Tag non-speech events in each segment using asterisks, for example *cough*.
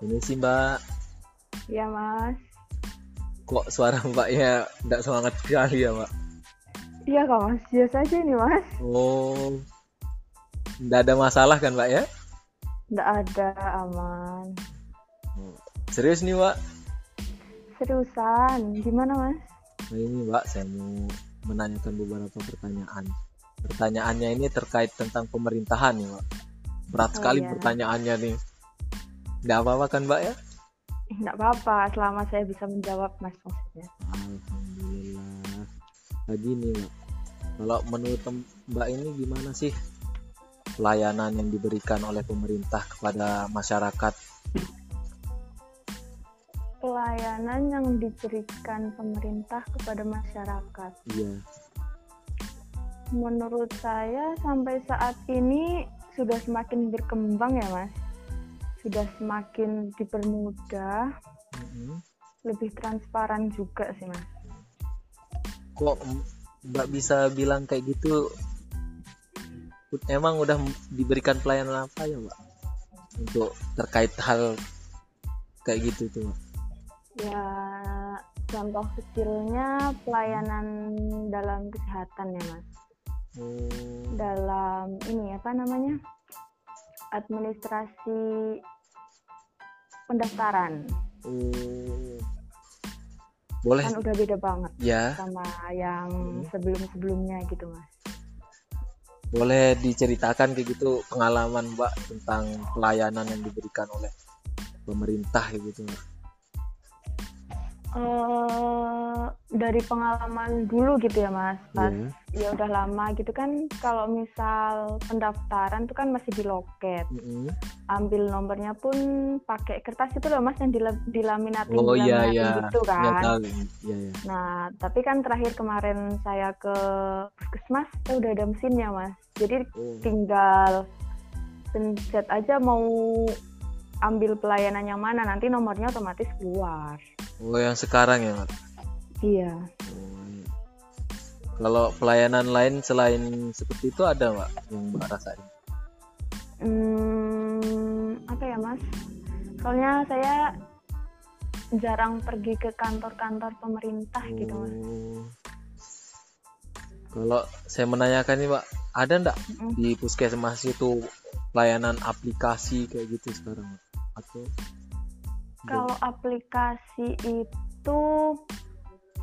Ini sih Mbak, Iya mas. kok suara Mbaknya tidak semangat sekali ya Mbak? Iya kak mas, biasa aja nih mas. Oh, tidak ada masalah kan Mbak ya? Nggak ada aman. Serius nih Mbak? Seriusan, gimana mas? Nah ini Mbak, saya mau menanyakan beberapa pertanyaan. Pertanyaannya ini terkait tentang pemerintahan nih Mbak. Berat Oh, sekali iya. pertanyaannya nih. Tidak apa-apa kan Mbak ya? Eh, Nggak apa-apa, selama saya bisa menjawab mas maksudnya. Alhamdulillah. Nah gini Mbak, kalau menurut Mbak ini gimana sih pelayanan yang diberikan oleh pemerintah kepada masyarakat? Pelayanan yang diberikan pemerintah kepada masyarakat. Iya. Menurut saya sampai saat ini sudah semakin berkembang ya mas. Sudah semakin dipermudah, Mm-mm. lebih transparan juga sih mas. Kok Mbak bisa bilang kayak gitu? Emang udah diberikan pelayanan apa ya Mbak? Untuk terkait hal kayak gitu tuh Mbak? Ya, contoh kecilnya pelayanan dalam kesehatan ya mas. Oh, Dalam ini apa namanya? Administrasi pendaftaran. oh. Boleh Kan udah beda banget ya, sama yang Hmm. sebelum-sebelumnya gitu mas. boleh diceritakan kayak gitu pengalaman Mbak tentang pelayanan yang diberikan oleh pemerintah kayak gitu Mbak. Eh dari pengalaman dulu gitu ya mas pas Iya. ya udah lama gitu kan kalau misal pendaftaran tuh kan masih di loket Mm-mm. ambil nomornya pun pakai kertas itu loh mas yang dila- dilaminatin Oh iya iya. gitu kan tahu. Iya iya. nah tapi kan terakhir kemarin saya ke puskesmas saya udah ada mesinnya mas jadi Oh. tinggal pencet aja mau ambil pelayanan yang mana nanti nomornya otomatis keluar Oh yang sekarang ya Mbak. iya iya. Kalau pelayanan lain selain seperti itu ada Mbak yang Mbak rasain? Hmm, apa ya mas? Soalnya saya jarang pergi ke kantor-kantor pemerintah gitu mas. Oh. Kalau saya menanyakan nih Mbak, ada ndak Mm-mm. di puskesmas itu pelayanan aplikasi kayak gitu sekarang Atau Kalau aplikasi itu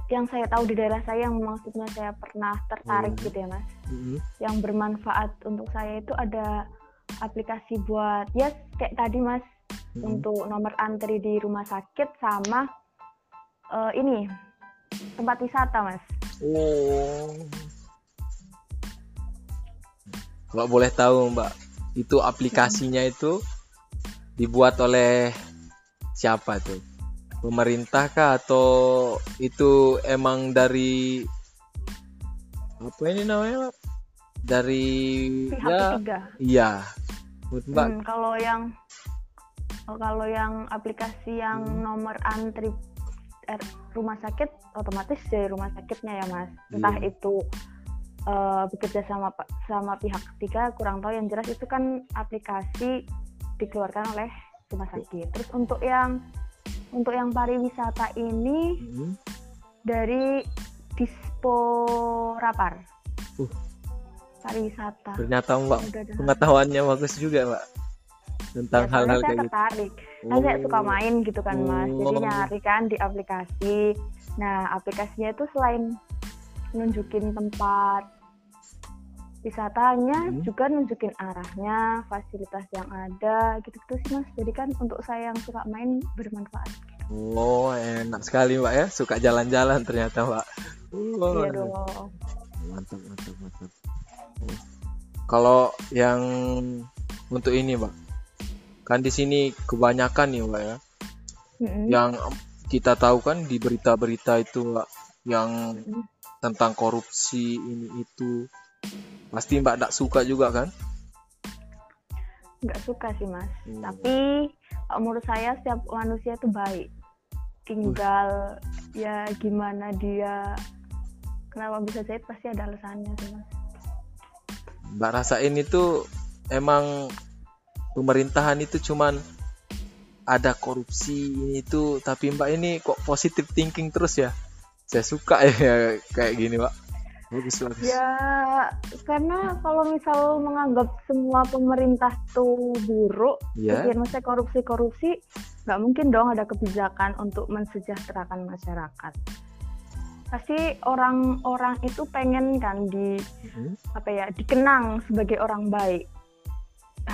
yang saya tahu di daerah saya yang maksudnya saya pernah tertarik Hmm. gitu ya mas. Mm-mm. Yang bermanfaat untuk saya itu ada aplikasi buat ya kayak tadi mas Mm-mm. untuk nomor antri di rumah sakit sama eh, ini tempat wisata mas. Oh. Kalau boleh tahu Mbak, itu aplikasinya itu dibuat oleh siapa tuh? Pemerintah kah atau itu emang dari apa ini namanya? Dari Pihak ya ketiga. iya. Menurut Mbak Hmm, kalau yang oh, kalau yang aplikasi yang Hmm. nomor antri er, rumah sakit otomatis dari rumah sakitnya ya mas. Entah Iya. itu eh, bekerja sama sama pihak ketiga kurang tahu yang jelas itu kan aplikasi dikeluarkan oleh rumah sakit. Terus untuk yang untuk yang pariwisata ini Mm-mm. dari Disporapar. Uh. Pariwisata. ternyata Mbak pengetahuannya bagus juga Mbak tentang Ya, hal-hal kayak gitu. tertarik. Kan saya suka Oh. main gitu kan mas, jadi Oh. nyari kan di aplikasi. Nah aplikasinya itu selain nunjukin tempat wisatanya, Hmm. juga nunjukin arahnya, fasilitas yang ada, gitu-gitu sih mas. Jadi kan untuk saya yang suka main bermanfaat. Oh, enak sekali Mbak ya. Suka jalan-jalan ternyata Mbak. Oh, Iya dong. Mantap, mantap, mantap. Kalau yang untuk ini Mbak, kan di sini kebanyakan nih Mbak ya, Mm-mm. yang kita tahu kan di berita-berita itu Mbak, yang Mm-mm. tentang korupsi ini itu, pasti Mbak tidak suka juga kan? Nggak suka sih mas. Hmm. Tapi menurut saya setiap manusia itu baik. Tinggal ya gimana dia kenapa bisa jahit pasti ada alasannya sih mas. Mbak rasain itu emang pemerintahan itu cuman ada korupsi ini itu tapi mbak ini kok positive thinking terus ya saya suka *laughs* ya kayak gini pak bagus bagus Ya, karena kalau misal menganggap semua pemerintah tuh buruk, ya Iya, maksudnya korupsi-korupsi, nggak mungkin dong ada kebijakan untuk mensejahterakan masyarakat. Pasti orang-orang itu pengen kan di Mhm. apa ya dikenang sebagai orang baik.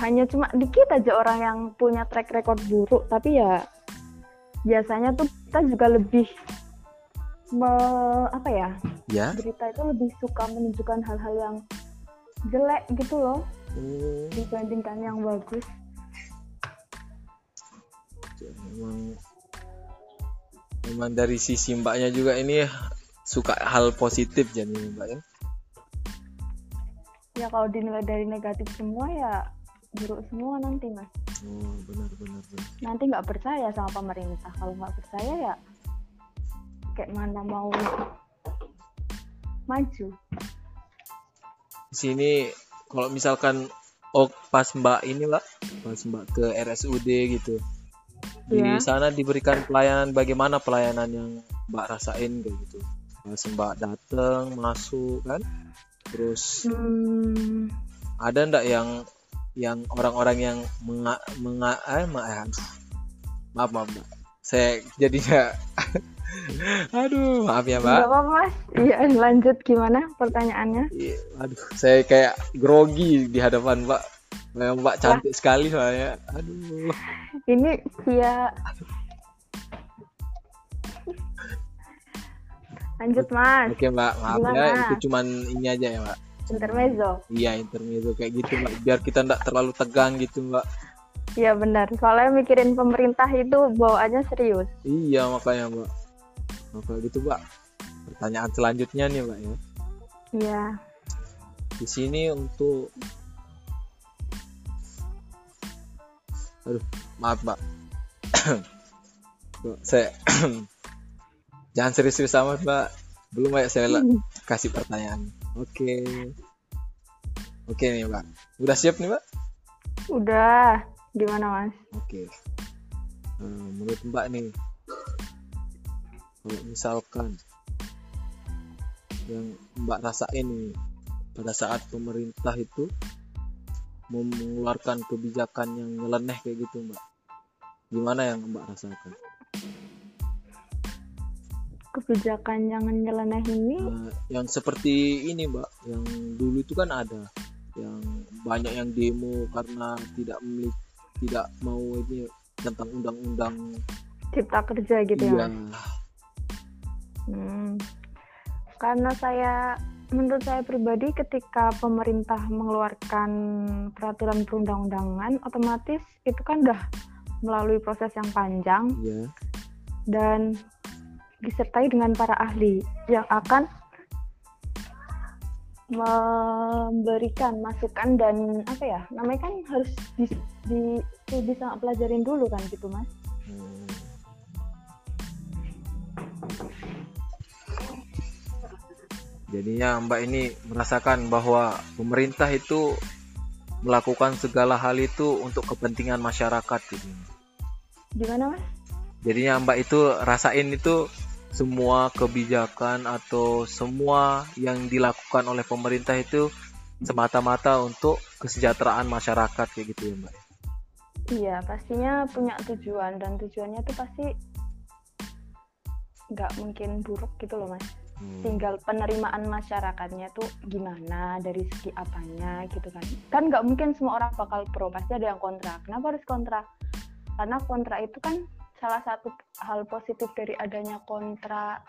Hanya cuma dikit aja orang yang punya track record buruk, tapi ya biasanya tuh kita juga lebih me- apa ya ya berita itu lebih suka menunjukkan hal-hal yang jelek gitu loh oh dibandingkan yang bagus. memang memang dari sisi mbaknya juga ini suka hal positif jadi mbak ya Ya kalau dinilai dari negatif semua ya buruk semua nanti mas. oh benar benar benar Nanti nggak percaya sama pemerintah. Kalau nggak percaya ya kayak mana mau maju. di sini kalau misalkan oh pas mbak ini mbak pas mbak ke RSUD gitu di Iya. sana diberikan pelayanan bagaimana pelayanan yang mbak rasain kayak gitu pas mbak dateng masuk kan terus Hmm, ada ndak yang yang orang-orang yang menga, menga eh, ma, eh, maaf maaf mbak saya jadinya *laughs* *laughs* aduh maaf ya mbak nggak apa mas. Iya lanjut gimana pertanyaannya? Iya, aduh saya kayak grogi di hadapan mbak Memang mbak cantik sekali soalnya aduh Ini ya lanjut mas. oke mbak maaf ya Gimana? itu cuman ini aja ya mbak Intermezzo. iya intermezzo kayak gitu mbak biar kita ndak terlalu tegang gitu mbak Iya benar. Soalnya mikirin pemerintah itu bawaannya serius. iya makanya mbak maka gitu mbak pertanyaan selanjutnya nih mbak ya. Iya. di sini untuk aduh maaf mbak *coughs* saya *coughs* jangan serius-serius amat mbak belum ya saya *laughs* kasih pertanyaan. Oke. Oke nih mbak udah siap nih mbak Udah. Gimana mas? oke. Eh, menurut mbak nih kalau misalkan yang mbak rasain nih pada saat pemerintah itu mengeluarkan kebijakan yang nyeleneh kayak gitu mbak. Gimana yang mbak rasakan? Kebijakan yang nyeleneh ini? Nah, yang seperti ini mbak yang dulu itu kan ada. Yang banyak yang demo karena tidak memiliki tidak mau ini tentang undang-undang cipta kerja gitu ya? Iya? Hmm. Karena saya menurut saya pribadi ketika pemerintah mengeluarkan peraturan perundang-undangan otomatis itu kan udah melalui proses yang panjang iya dan disertai dengan para ahli yang akan memberikan masukan dan apa ya namanya kan harus di, di bisa pelajarin dulu kan gitu mas Hmm. Jadinya Mbak ini merasakan bahwa pemerintah itu melakukan segala hal itu untuk kepentingan masyarakat gitu. gimana mas Jadinya Mbak itu rasain itu semua kebijakan atau semua yang dilakukan oleh pemerintah itu semata-mata untuk kesejahteraan masyarakat kayak gitu ya Mbak. Iya, pastinya punya tujuan dan tujuannya tuh pasti nggak mungkin buruk gitu loh mas. Hmm. Tinggal penerimaan masyarakatnya tuh gimana dari segi apanya gitu kan. Kan nggak mungkin semua orang bakal pro, pasti ada yang kontra. Kenapa harus kontra? Karena kontra itu kan salah satu hal positif dari adanya kontra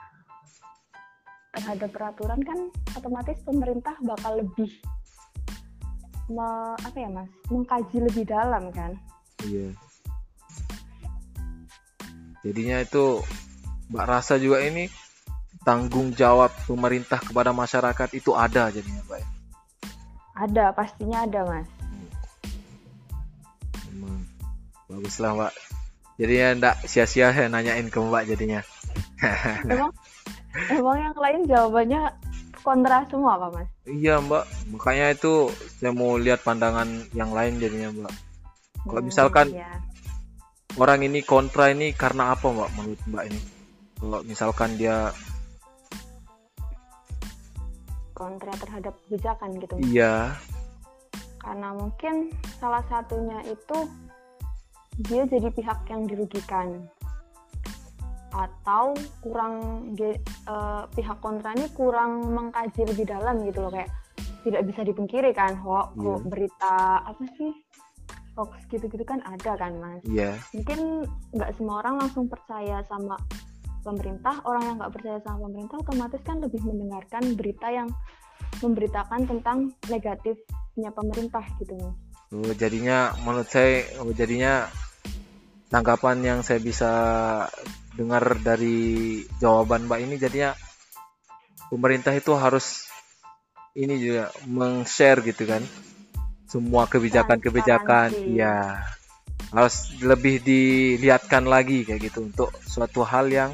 terhadap peraturan kan otomatis pemerintah bakal lebih me- apa ya mas mengkaji lebih dalam kan Iya. Jadinya itu Mbak rasa juga ini tanggung jawab pemerintah kepada masyarakat itu ada jadinya Mbak. ya? Ada, pastinya ada, Mas. Emang bagus lah Mbak. Jadinya enggak sia-sia saya nanyain ke Mbak jadinya. *laughs* Emang emang yang lain jawabannya kontra semua, Pak, Mas? Iya Mbak, makanya itu saya mau lihat pandangan yang lain jadinya Mbak. Kalau Hmm, misalkan iya. orang ini kontra ini karena apa mbak menurut mbak ini kalau misalkan dia kontra terhadap kebijakan gitu. Iya. Karena mungkin salah satunya itu dia jadi pihak yang dirugikan. Atau kurang uh, pihak kontra ini kurang mengkaji lebih dalam gitu loh kayak tidak bisa dipungkiri kan hoax yeah. berita apa sih? Hoax gitu-gitu kan ada kan mas. Yeah. mungkin nggak semua orang langsung percaya sama pemerintah orang yang nggak percaya sama pemerintah otomatis kan lebih mendengarkan berita yang memberitakan tentang negatifnya pemerintah gitu mas. Oh, jadinya menurut saya oh, jadinya tanggapan yang saya bisa dengar dari jawaban Mbak ini jadinya pemerintah itu harus ini juga meng-share gitu kan semua kebijakan-kebijakan. ya harus lebih dilihatkan lagi kayak gitu untuk suatu hal yang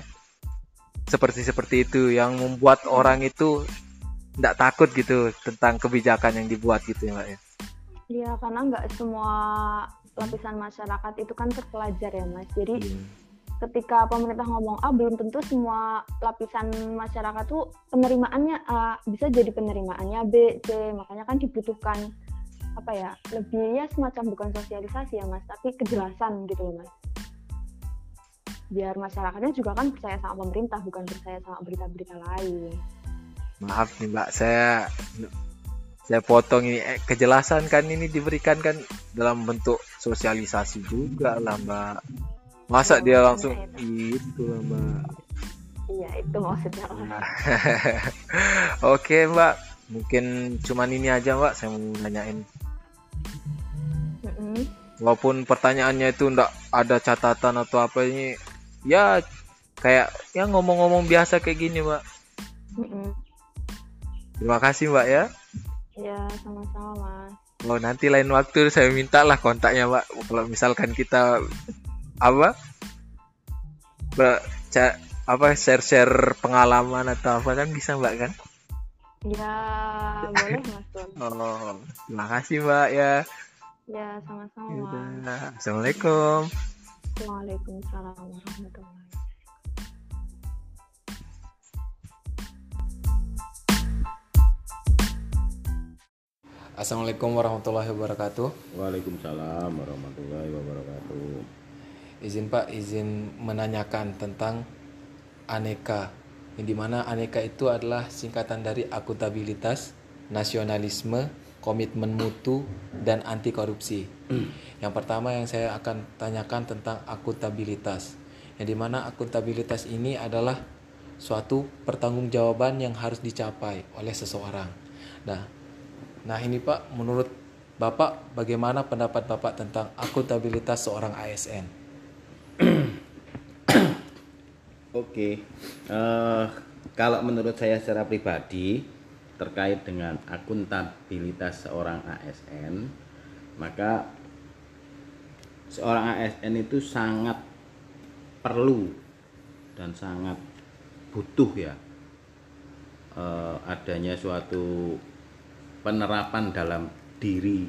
seperti seperti itu yang membuat orang itu tidak takut gitu tentang kebijakan yang dibuat gitu ya mbak ya. Iya karena nggak semua lapisan masyarakat itu kan terpelajar ya mas. Jadi hmm ketika pemerintah ngomong A belum tentu semua lapisan masyarakat tuh penerimaannya A bisa jadi penerimaannya B C makanya kan dibutuhkan apa ya lebih ya semacam bukan sosialisasi ya mas tapi kejelasan gitu loh mas biar masyarakatnya juga kan percaya sama pemerintah bukan percaya sama berita-berita lain. Maaf nih mbak. Saya saya potong ini. Eh, kejelasan kan ini diberikan kan dalam bentuk sosialisasi juga lah mbak. Masa dia langsung itu mbak? Iya itu maksudnya. Nah. *laughs* oke mbak. Mungkin cuman ini aja mbak. Saya mau nanyain. Walaupun pertanyaannya itu ndak ada catatan atau apa ini ya kayak ya ngomong-ngomong biasa kayak gini mbak. Mm-hmm. terima kasih mbak ya. Ya sama-sama mas. Oh nanti lain waktu saya mintalah kontaknya mbak. Kalau misalkan kita apa? Ca, apa share share pengalaman atau apa kan bisa mbak kan? Ya boleh mas *laughs* oh terima kasih mbak ya. Ya sama-sama ya, assalamualaikum waalaikumsalam warahmatullahi Assalamualaikum warahmatullahi wabarakatuh. Waalaikumsalam warahmatullahi wabarakatuh. Izin Pak izin menanyakan tentang aneka. Yang di mana aneka itu adalah singkatan dari akuntabilitas nasionalisme komitmen mutu dan anti korupsi yang pertama yang saya akan tanyakan tentang akuntabilitas yang di mana akuntabilitas ini adalah suatu pertanggungjawaban yang harus dicapai oleh seseorang. Nah nah ini Pak menurut Bapak bagaimana pendapat Bapak tentang akuntabilitas seorang ASN Oke, uh, kalau menurut saya secara pribadi terkait dengan akuntabilitas seorang ASN, maka seorang ASN itu sangat perlu dan sangat butuh ya uh, adanya suatu penerapan dalam diri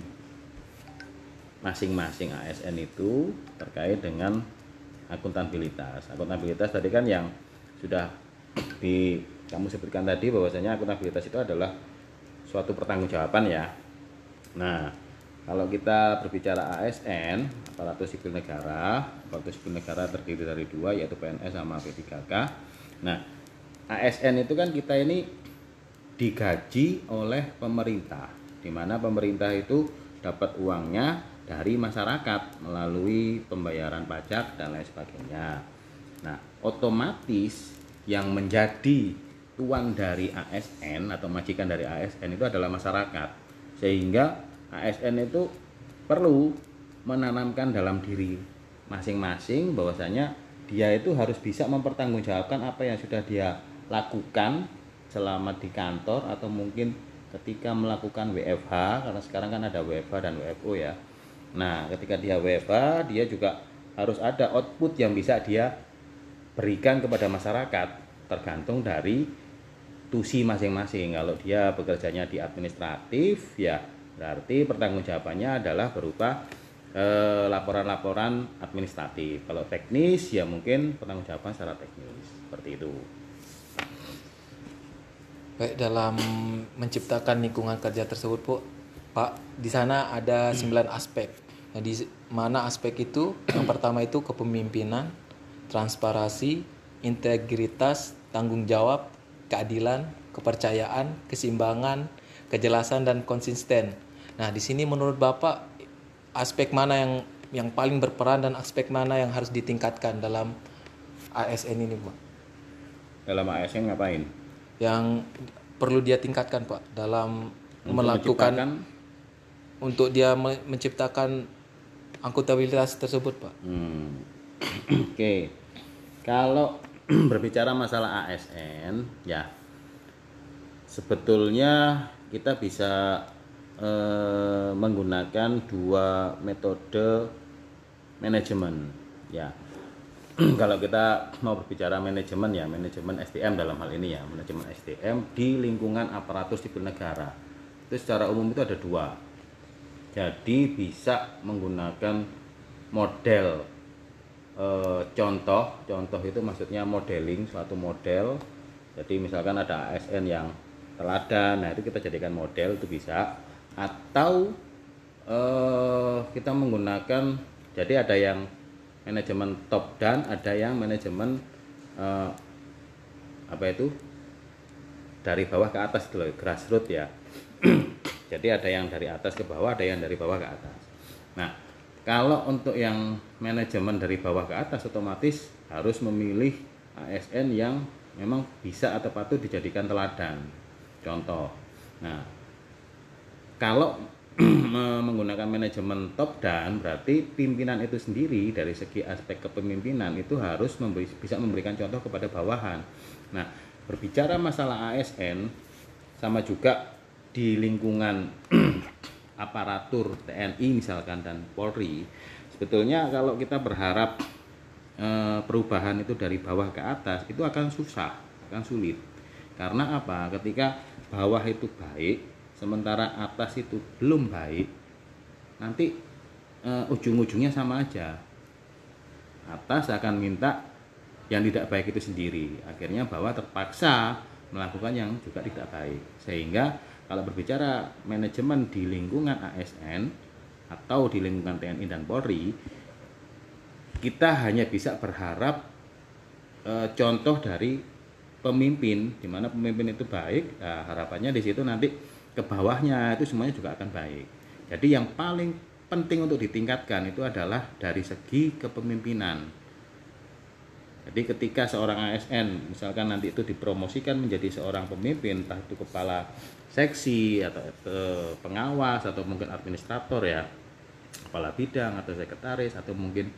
masing-masing ASN itu terkait dengan akuntabilitas. Akuntabilitas tadi kan yang sudah di kamu sebutkan tadi bahwasanya akuntabilitas itu adalah suatu pertanggungjawaban ya. Nah, kalau kita berbicara ASN, aparatur sipil negara, aparatur sipil negara terdiri dari dua yaitu PNS sama P3K. Nah, ASN itu kan kita ini digaji oleh pemerintah, di mana pemerintah itu dapat uangnya dari masyarakat melalui pembayaran pajak dan lain sebagainya. Nah, otomatis yang menjadi tuan dari ASN atau majikan dari ASN itu adalah masyarakat. Sehingga ASN itu perlu menanamkan dalam diri masing-masing bahwasanya dia itu harus bisa mempertanggungjawabkan apa yang sudah dia lakukan selama di kantor atau mungkin ketika melakukan WFH karena sekarang kan ada WFH dan WFO ya Nah, ketika dia WFH, dia juga harus ada output yang bisa dia berikan kepada masyarakat tergantung dari tusi masing-masing. Kalau dia bekerjanya di administratif, ya berarti pertanggungjawabannya adalah berupa eh, laporan-laporan administratif. Kalau teknis ya mungkin pertanggungjawaban secara teknis seperti itu. Baik dalam menciptakan lingkungan kerja tersebut, Bu, Pak, di sana ada 9 aspek. Nah, di mana aspek itu? Yang pertama itu kepemimpinan, transparansi, integritas, tanggung jawab, keadilan, kepercayaan, keseimbangan, kejelasan dan konsisten. Nah, di sini menurut Bapak aspek mana yang yang paling berperan dan aspek mana yang harus ditingkatkan dalam ASN ini, Pak? Dalam ASN ngapain? Yang perlu dia tingkatkan, Pak, dalam Untuk melakukan menciptakan- untuk dia me- menciptakan akuntabilitas tersebut, Pak. Hmm. *clears throat* Oke, kalau *clears throat* berbicara masalah ASN, ya. Sebetulnya kita bisa eh, menggunakan dua metode manajemen, ya. *clears throat* kalau kita mau berbicara manajemen ya manajemen SDM dalam hal ini ya. Manajemen SDM di lingkungan aparatur sipil negara. Itu secara umum itu ada dua. Jadi bisa menggunakan model eh, contoh contoh itu maksudnya modeling suatu model. Jadi misalkan ada ASN yang teladan nah itu kita jadikan model itu bisa. Atau eh, kita menggunakan jadi ada yang manajemen top down ada yang manajemen eh, apa itu? Dari bawah ke atas loh grassroots ya. *clears throat* Jadi ada yang dari atas ke bawah ada yang dari bawah ke atas. Nah kalau untuk yang manajemen dari bawah ke atas otomatis harus memilih ASN yang memang bisa atau patut dijadikan teladan contoh nah kalau *clears throat* menggunakan manajemen top down berarti pimpinan itu sendiri dari segi aspek kepemimpinan itu harus memberi, bisa memberikan contoh kepada bawahan. Nah, berbicara masalah ASN sama juga di lingkungan *clears throat* aparatur TNI misalkan dan Polri, sebetulnya kalau kita berharap eh, perubahan itu dari bawah ke atas itu akan susah, akan sulit. Karena apa? Ketika bawah itu baik, sementara atas itu belum baik nanti eh, ujung-ujungnya sama aja atas akan minta yang tidak baik itu sendiri akhirnya bawah terpaksa melakukan yang juga tidak baik sehingga kalau berbicara manajemen di lingkungan ASN atau di lingkungan TNI dan Polri kita hanya bisa berharap eh, contoh dari pemimpin di mana pemimpin itu baik nah, harapannya di situ nanti ke bawahnya itu semuanya juga akan baik. Jadi yang paling penting untuk ditingkatkan itu adalah dari segi kepemimpinan. Jadi ketika seorang ASN misalkan nanti itu dipromosikan menjadi seorang pemimpin, entah itu kepala seksi atau eh, pengawas atau mungkin administrator ya, kepala bidang atau sekretaris atau mungkin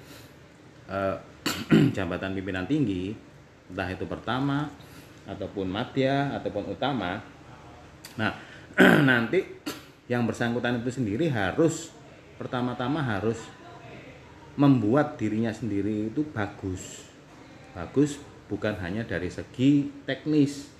eh, *clears throat* jabatan pimpinan tinggi, entah itu pertama ataupun madya ataupun utama. Nah, *clears throat* nanti yang bersangkutan itu sendiri harus pertama-tama harus membuat dirinya sendiri itu bagus. Bagus bukan hanya dari segi teknis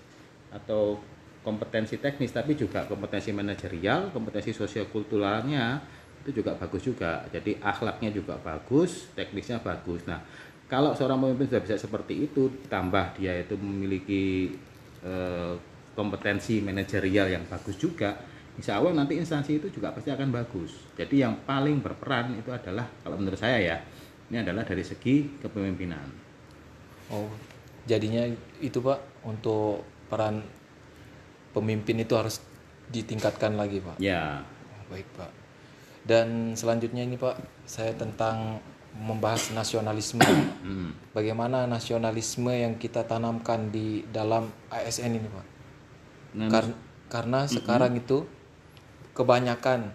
atau kompetensi teknis tapi juga kompetensi manajerial, kompetensi sosial-kulturalnya itu juga bagus juga. Jadi akhlaknya juga bagus, teknisnya bagus. Nah, kalau seorang pemimpin sudah bisa seperti itu, tambah dia itu memiliki eh, kompetensi manajerial yang bagus juga, insya Allah nanti instansi itu juga pasti akan bagus. Jadi yang paling berperan itu adalah kalau menurut saya ya, ini adalah dari segi kepemimpinan. Oh, jadinya itu Pak untuk peran pemimpin itu harus ditingkatkan lagi Pak. Ya, Oh, baik Pak. Dan selanjutnya ini Pak, saya tentang membahas nasionalisme. *coughs* hmm. Bagaimana nasionalisme yang kita tanamkan di dalam ASN ini Pak? Nah, Kar- karena sekarang itu kebanyakan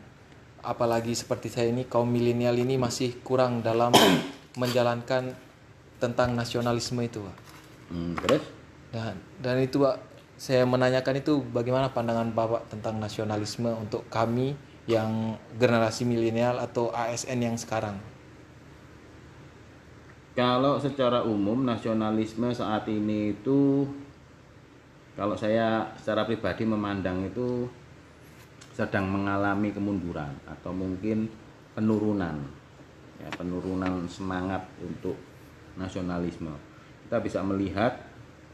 apalagi seperti saya ini kaum milenial ini masih kurang dalam *coughs* menjalankan tentang nasionalisme itu Pak. hmm, terus Dan dan itu Pak, saya menanyakan itu bagaimana pandangan Bapak tentang nasionalisme untuk kami yang generasi milenial atau ASN yang sekarang. kalau secara umum nasionalisme saat ini itu kalau saya secara pribadi memandang itu sedang mengalami kemunduran atau mungkin penurunan ya penurunan semangat untuk nasionalisme kita bisa melihat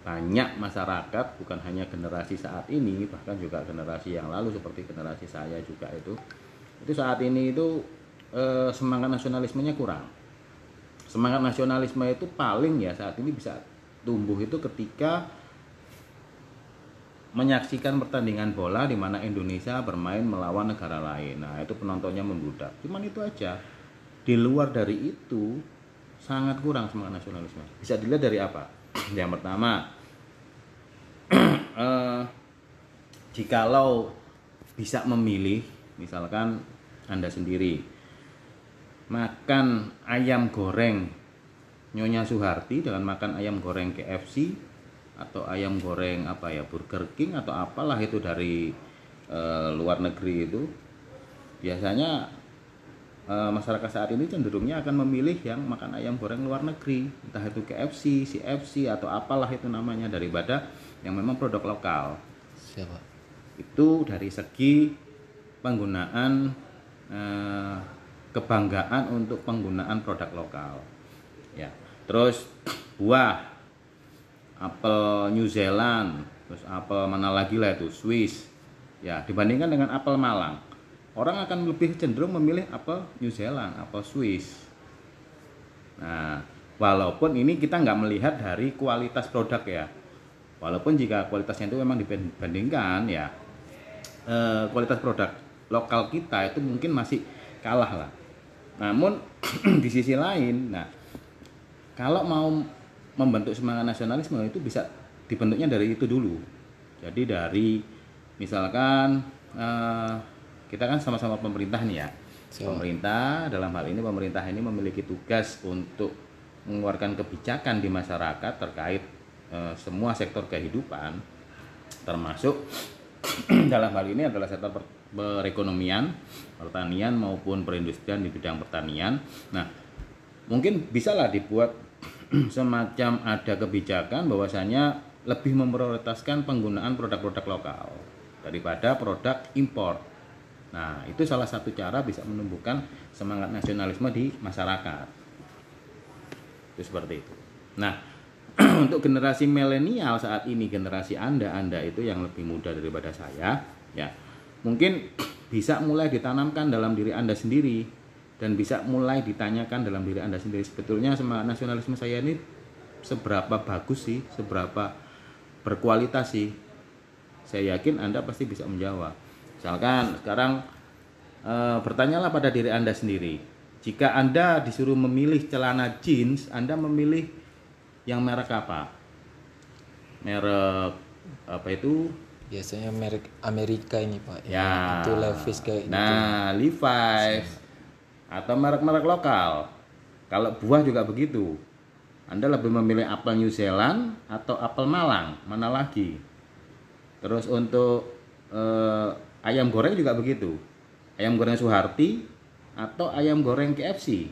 banyak masyarakat bukan hanya generasi saat ini bahkan juga generasi yang lalu seperti generasi saya juga itu itu saat ini itu eh, semangat nasionalismenya kurang semangat nasionalisme itu paling ya saat ini bisa tumbuh itu ketika menyaksikan pertandingan bola di mana Indonesia bermain melawan negara lain. Nah, itu penontonnya membludak. Cuman itu aja. Di luar dari itu sangat kurang semangat nasionalisme. Bisa dilihat dari apa? *clears throat* Yang pertama, *clears throat* eh, jikalau bisa memilih, misalkan Anda sendiri makan ayam goreng Nyonya Suharti dengan makan ayam goreng KFC atau ayam goreng apa ya Burger King atau apalah itu dari e, luar negeri itu biasanya e, masyarakat saat ini cenderungnya akan memilih yang makan ayam goreng luar negeri entah itu KFC, CFC atau apalah itu namanya daripada yang memang produk lokal. Siapa? Itu dari segi penggunaan e, kebanggaan untuk penggunaan produk lokal. Ya. Terus buah apel New Zealand, terus apel mana lagi lah itu Swiss. Ya, dibandingkan dengan apel Malang, orang akan lebih cenderung memilih apel New Zealand, apel Swiss. Nah, walaupun ini kita nggak melihat dari kualitas produk ya. Walaupun jika kualitasnya itu memang dibandingkan ya, eh, kualitas produk lokal kita itu mungkin masih kalah lah. Namun *clears throat* di sisi lain, nah kalau mau membentuk semangat nasionalisme itu bisa dibentuknya dari itu dulu. Jadi dari misalkan uh, kita kan sama-sama pemerintah nih ya. So. Pemerintah dalam hal ini pemerintah ini memiliki tugas untuk mengeluarkan kebijakan di masyarakat terkait uh, semua sektor kehidupan termasuk *clears throat* dalam hal ini adalah sektor perekonomian, pertanian maupun perindustrian di bidang pertanian. Nah, mungkin bisalah dibuat *clears throat* semacam ada kebijakan bahwasanya lebih memprioritaskan penggunaan produk-produk lokal daripada produk impor. Nah, itu salah satu cara bisa menumbuhkan semangat nasionalisme di masyarakat. Itu seperti itu. Nah, *clears throat* untuk generasi milenial saat ini, generasi Anda, Anda itu yang lebih muda daripada saya, ya. Mungkin *clears throat* bisa mulai ditanamkan dalam diri Anda sendiri dan bisa mulai ditanyakan dalam diri Anda sendiri sebetulnya semangat nasionalisme saya ini seberapa bagus sih, seberapa berkualitas sih. Saya yakin Anda pasti bisa menjawab. Misalkan sekarang e, bertanyalah pada diri Anda sendiri. Jika Anda disuruh memilih celana jeans, Anda memilih yang merek apa? Merek apa itu? Biasanya merek Amerika ini, Pak. Ya. Itu Levi's kayak Nah, gitu. Levi's atau merek-merek lokal. Kalau buah juga begitu. Anda lebih memilih apel New Zealand atau apel Malang, mana lagi? Terus untuk eh, ayam goreng juga begitu. Ayam goreng Suharti atau ayam goreng KFC?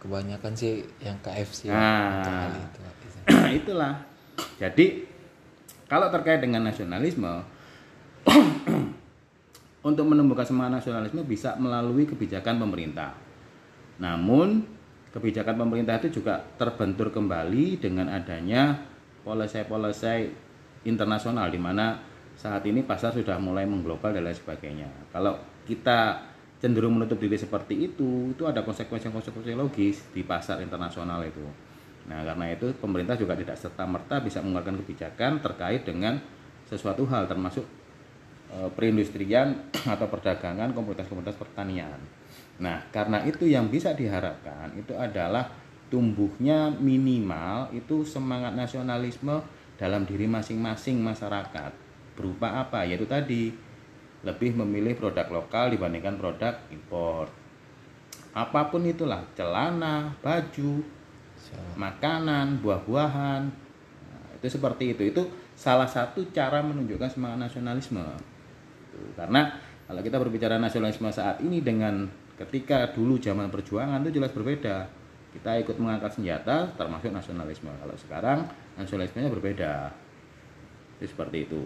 Kebanyakan sih yang KFC. Nah, itu. *clears throat* itulah. Jadi kalau terkait dengan nasionalisme *clears throat* untuk menumbuhkan semangat nasionalisme bisa melalui kebijakan pemerintah. Namun, kebijakan pemerintah itu juga terbentur kembali dengan adanya polisi-polisi internasional di mana saat ini pasar sudah mulai mengglobal dan lain sebagainya. Kalau kita cenderung menutup diri seperti itu, itu ada konsekuensi-konsekuensi logis di pasar internasional itu. Nah, karena itu pemerintah juga tidak serta-merta bisa mengeluarkan kebijakan terkait dengan sesuatu hal termasuk Eh, perindustrian *clears throat* atau perdagangan komunitas-komunitas pertanian. Nah, karena itu yang bisa diharapkan itu adalah tumbuhnya minimal itu semangat nasionalisme dalam diri masing-masing masyarakat. Berupa apa? Yaitu tadi lebih memilih produk lokal dibandingkan produk impor. Apa pun itulah, celana, baju, makanan, buah-buahan. Nah, itu seperti itu. Itu salah satu cara menunjukkan semangat nasionalisme gitu. Karena kalau kita berbicara nasionalisme saat ini dengan ketika dulu zaman perjuangan itu jelas berbeda. Kita ikut mengangkat senjata termasuk nasionalisme. Kalau sekarang nasionalismenya berbeda. Jadi seperti itu.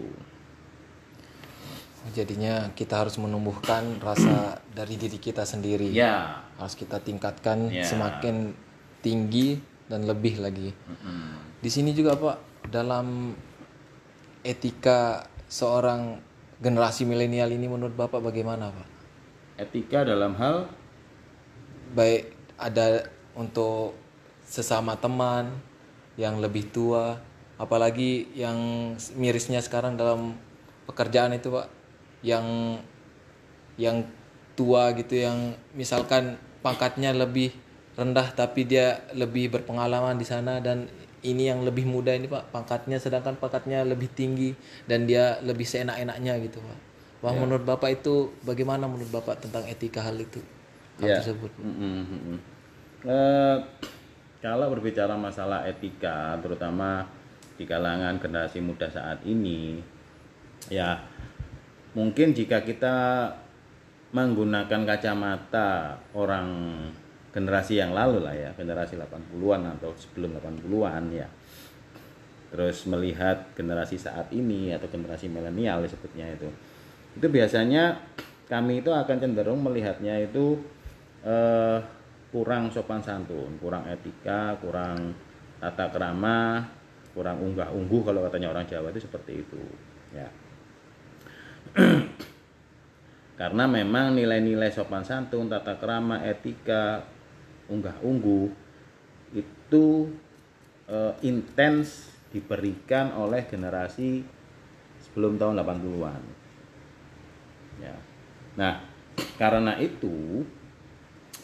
Jadinya kita harus menumbuhkan rasa *clears throat* dari diri kita sendiri. Ya. Harus kita tingkatkan Ya. semakin tinggi dan lebih lagi. Mm-mm. Di sini juga Pak dalam etika seorang generasi milenial ini menurut Bapak bagaimana Pak? Etika dalam hal Baik ada untuk sesama teman yang lebih tua, apalagi yang mirisnya sekarang dalam pekerjaan itu Pak, yang yang tua gitu yang misalkan pangkatnya lebih rendah tapi dia lebih berpengalaman di sana dan ini yang lebih muda ini Pak pangkatnya sedangkan pangkatnya lebih tinggi dan dia lebih seenak-enaknya gitu Pak. Wah menurut Bapak itu bagaimana menurut Bapak tentang etika hal itu? Hal Ya. tersebut. Mm-mm, mm-mm. Eh, kalau berbicara masalah etika, terutama di kalangan generasi muda saat ini, ya mungkin jika kita menggunakan kacamata orang generasi yang lalu lah ya, generasi 80-an atau sebelum 80-an ya. Terus melihat generasi saat ini atau generasi milenial disebutnya itu. Itu biasanya kami itu akan cenderung melihatnya itu eh, kurang sopan santun, kurang etika, kurang tata krama, kurang unggah ungguh kalau katanya orang Jawa itu seperti itu. Ya. *clears throat* Karena memang nilai-nilai sopan santun, tata krama, etika, unggah ungguh itu eh, intens diberikan oleh generasi sebelum tahun 80-an. Ya. Nah, karena itu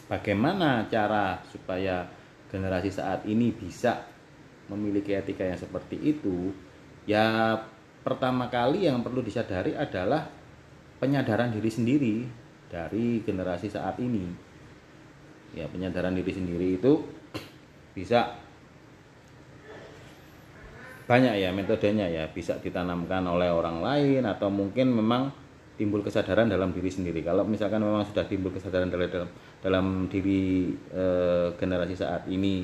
bagaimana cara supaya generasi saat ini bisa memiliki etika yang seperti itu? Ya pertama kali yang perlu disadari adalah penyadaran diri sendiri dari generasi saat ini. Ya, penyadaran diri sendiri itu bisa banyak ya metodenya ya. Bisa ditanamkan oleh orang lain atau mungkin memang timbul kesadaran dalam diri sendiri. Kalau misalkan memang sudah timbul kesadaran dalam dalam, dalam diri eh, generasi saat ini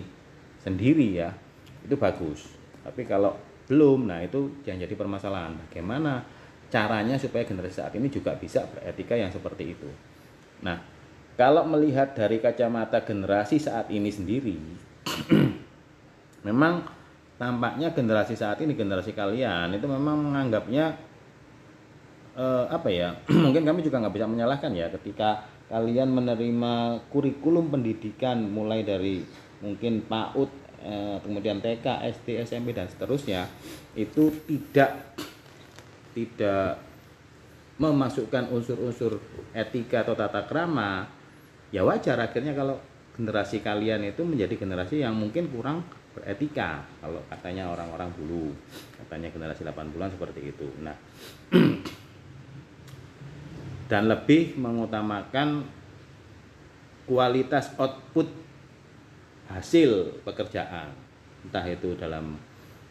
sendiri ya itu bagus. Tapi kalau belum. Nah itu yang jadi permasalahan. Bagaimana caranya supaya generasi saat ini juga bisa beretika yang seperti itu? Nah kalau melihat dari kacamata generasi saat ini sendiri *clears throat* memang tampaknya generasi saat ini generasi kalian itu memang menganggapnya eh, apa ya *clears throat* mungkin kami juga nggak bisa menyalahkan ya ketika kalian menerima kurikulum pendidikan mulai dari mungkin PAUD kemudian TK SD SMP dan seterusnya itu tidak tidak memasukkan unsur-unsur etika atau tata krama ya wajar akhirnya kalau generasi kalian itu menjadi generasi yang mungkin kurang beretika kalau katanya orang-orang dulu katanya generasi 80-an seperti itu. Nah *clears throat* dan lebih mengutamakan kualitas output hasil pekerjaan entah itu dalam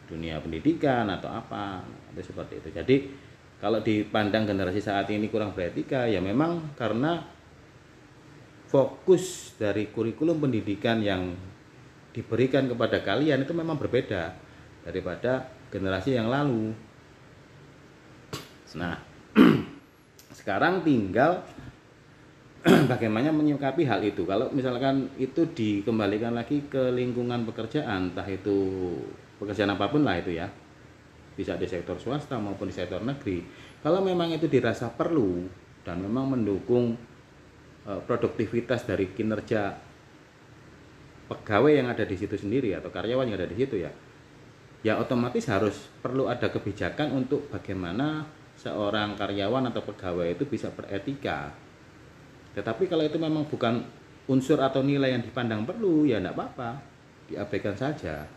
dunia pendidikan atau apa itu seperti itu jadi kalau dipandang generasi saat ini kurang beretika ya memang karena fokus dari kurikulum pendidikan yang diberikan kepada kalian itu memang berbeda daripada generasi yang lalu. Nah, *clears throat* sekarang tinggal *clears throat* bagaimana menyikapi hal itu. Kalau misalkan itu dikembalikan lagi ke lingkungan pekerjaan, entah itu pekerjaan apa pun lah itu ya, bisa di sektor swasta maupun di sektor negeri. Kalau memang itu dirasa perlu dan memang mendukung eh, produktivitas dari kinerja pegawai yang ada di situ sendiri atau karyawan yang ada di situ ya ya otomatis harus perlu ada kebijakan untuk bagaimana seorang karyawan atau pegawai itu bisa beretika tetapi kalau itu memang bukan unsur atau nilai yang dipandang perlu ya tidak apa-apa. Diabaikan saja.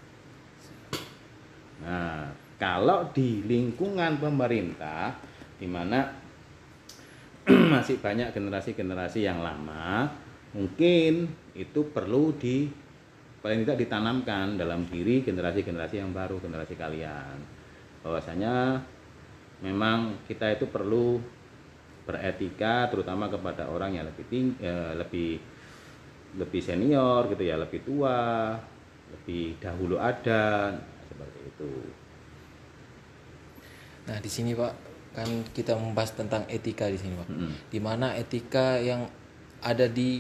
Nah kalau di lingkungan pemerintah di mana *clears throat* masih banyak generasi-generasi yang lama mungkin itu perlu di paling tidak ditanamkan dalam diri generasi-generasi yang baru generasi kalian. Bahwasanya memang kita itu perlu beretika terutama kepada orang yang lebih tinggi, lebih lebih senior gitu ya lebih tua lebih dahulu ada seperti itu Nah, di sini Pak kan kita membahas tentang etika di sini pak Mm-mm. di mana etika yang ada di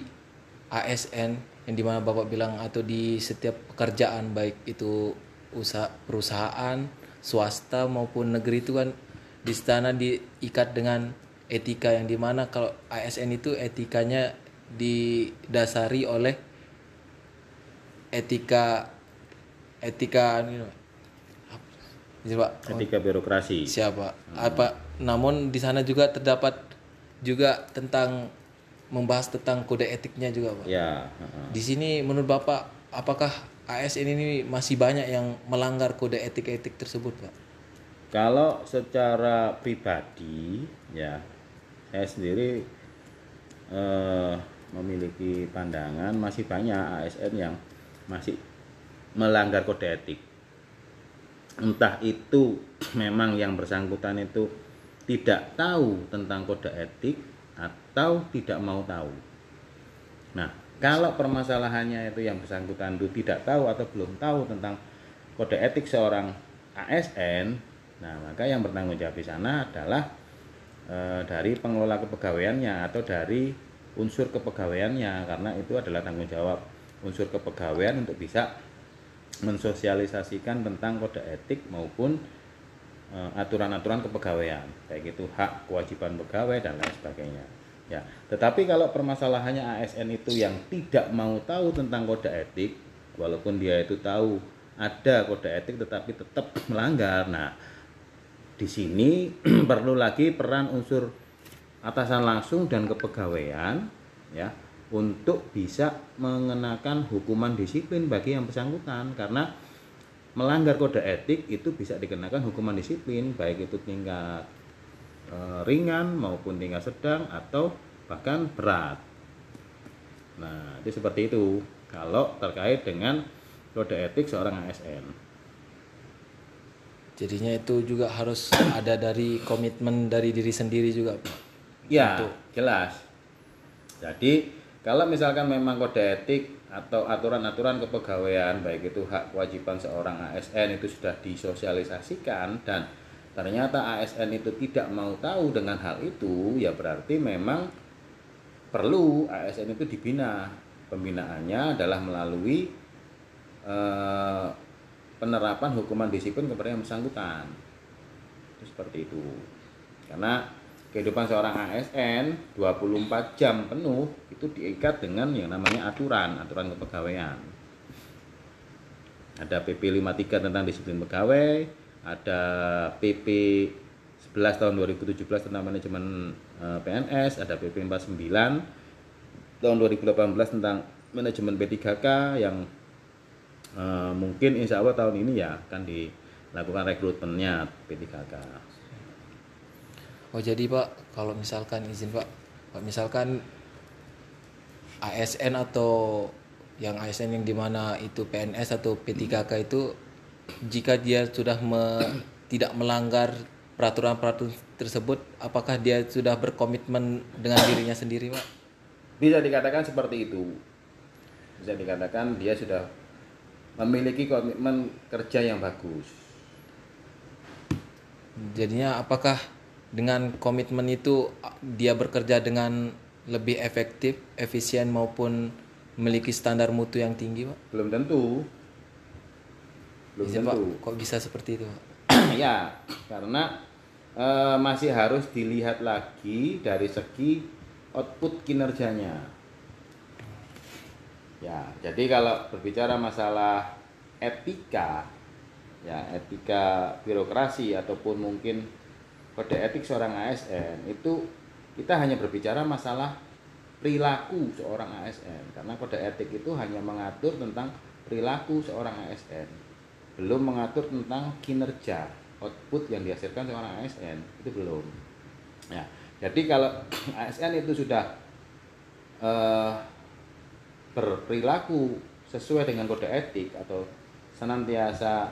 ASN yang di mana bapak bilang atau di setiap pekerjaan baik itu usaha perusahaan swasta maupun negeri itu kan di sana diikat dengan etika yang di mana kalau ASN itu etikanya didasari oleh etika etika ini Pak. Apa? Ini, Pak. etika birokrasi siapa apa namun di sana juga terdapat juga tentang membahas tentang kode etiknya juga pak ya di sini menurut bapak apakah ASN ini masih banyak yang melanggar kode etik-etik tersebut pak Kalau secara pribadi, ya saya sendiri eh, memiliki pandangan masih banyak ASN yang masih melanggar kode etik. Entah itu *clears throat* memang yang bersangkutan itu tidak tahu tentang kode etik atau tidak mau tahu. Nah, kalau permasalahannya itu yang bersangkutan itu tidak tahu atau belum tahu tentang kode etik seorang ASN, nah maka yang bertanggung jawab di sana adalah eh, dari pengelola kepegawaiannya atau dari unsur kepegawaiannya karena itu adalah tanggung jawab unsur kepegawaian untuk bisa mensosialisasikan tentang kode etik maupun eh, aturan-aturan kepegawaian baik itu hak kewajiban pegawai dan lain sebagainya. Ya tetapi kalau permasalahannya ASN itu yang tidak mau tahu tentang kode etik walaupun dia itu tahu ada kode etik tetapi tetap melanggar nah di sini *clears throat* perlu lagi peran unsur atasan langsung dan kepegawaian ya untuk bisa mengenakan hukuman disiplin bagi yang bersangkutan karena melanggar kode etik itu bisa dikenakan hukuman disiplin baik itu tingkat eh, ringan maupun tingkat sedang atau bahkan berat. Nah, itu seperti itu kalau terkait dengan kode etik seorang ASN. Jadinya itu juga harus ada dari komitmen dari diri sendiri juga pak Ya, Untuk- jelas. Jadi, kalau misalkan memang kode etik atau aturan-aturan kepegawaian baik itu hak kewajiban seorang ASN itu sudah disosialisasikan dan ternyata ASN itu tidak mau tahu dengan hal itu, ya berarti memang perlu ASN itu dibina. Pembinaannya adalah melalui eh, penerapan hukuman disiplin kepada yang bersangkutan. Itu seperti itu. Karena kehidupan seorang ASN 24 jam penuh itu diikat dengan yang namanya aturan, aturan kepegawaian. Ada PP 53 tentang disiplin pegawai, ada PP 11 tahun 2017 tentang manajemen eh, PNS, ada PP 49 tahun 2018 tentang manajemen P3K yang eh, mungkin insya Allah tahun ini ya akan dilakukan rekrutmennya P3K. oh jadi pak kalau misalkan izin pak pak misalkan ASN atau yang ASN yang di mana itu PNS atau P3K itu jika dia sudah me- tidak melanggar peraturan-peraturan tersebut apakah dia sudah berkomitmen dengan dirinya sendiri pak Bisa dikatakan seperti itu. Bisa dikatakan dia sudah memiliki komitmen kerja yang bagus. jadinya apakah dengan komitmen itu dia bekerja dengan lebih efektif efisien maupun memiliki standar mutu yang tinggi pak Belum tentu. Belum pak tentu. kok bisa seperti itu pak *clears throat* ya, karena eh, masih harus dilihat lagi dari segi output kinerjanya. Ya, jadi kalau berbicara masalah etika, ya etika birokrasi ataupun mungkin kode etik seorang ASN itu kita hanya berbicara masalah perilaku seorang ASN karena kode etik itu hanya mengatur tentang perilaku seorang ASN belum mengatur tentang kinerja output yang dihasilkan seorang ASN itu belum. Ya jadi kalau *clears throat* ASN itu sudah eh, berperilaku sesuai dengan kode etik atau senantiasa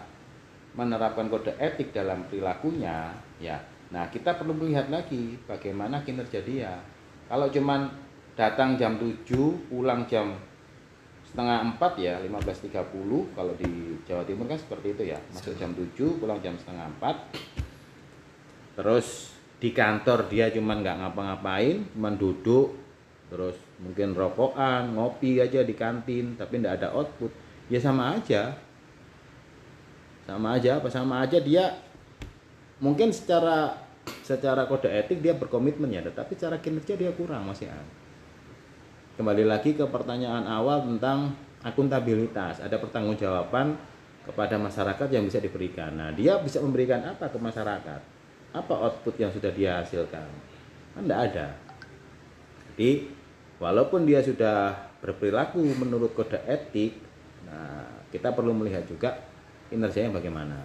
menerapkan kode etik dalam perilakunya ya. Nah kita perlu melihat lagi bagaimana kinerja dia. Kalau cuman datang jam 7 pulang jam setengah empat ya 15.30 kalau di Jawa Timur kan seperti itu ya. Masuk jam 7 pulang jam setengah empat. Terus di kantor dia cuman nggak ngapa-ngapain cuman duduk terus mungkin rokokan ngopi aja di kantin tapi nggak ada output. Ya sama aja. Sama aja apa? Sama aja dia mungkin secara secara kode etik dia berkomitmen ya tetapi secara kinerja dia kurang masih ada kembali lagi ke pertanyaan awal tentang akuntabilitas. Ada pertanggungjawaban kepada masyarakat yang bisa diberikan. Nah dia bisa memberikan apa ke masyarakat? Apa output yang sudah dia hasilkan? Kan tidak ada. Jadi walaupun dia sudah berperilaku menurut kode etik nah kita perlu melihat juga kinerjanya bagaimana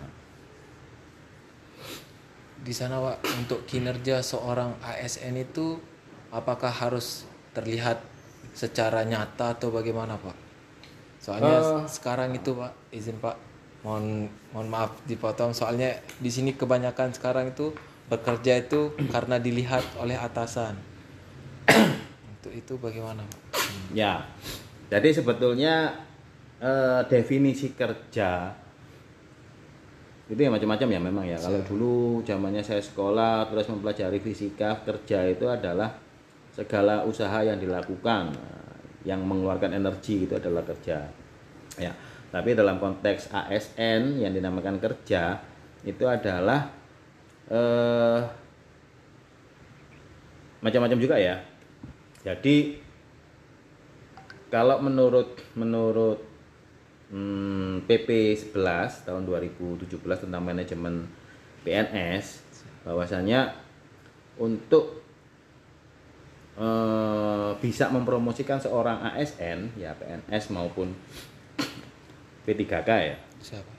di sana Pak untuk kinerja seorang ASN itu apakah harus terlihat secara nyata atau bagaimana Pak? Soalnya Eh. sekarang itu Pak izin Pak mohon mohon maaf dipotong soalnya di sini kebanyakan sekarang itu bekerja itu karena dilihat oleh atasan. Untuk itu bagaimana? Ya, jadi sebetulnya eh, definisi kerja itu ya macam-macam ya memang ya. Kalau dulu zamannya saya sekolah terus mempelajari fisika, kerja itu adalah segala usaha yang dilakukan yang mengeluarkan energi itu adalah kerja. Ya, tapi dalam konteks ASN yang dinamakan kerja itu adalah eh, macam-macam juga ya. Jadi kalau menurut menurut hmm, PP 11 tahun 2017 tentang manajemen PNS bahwasanya untuk eh, bisa mempromosikan seorang ASN ya PNS maupun *coughs* P3K ya Siapa?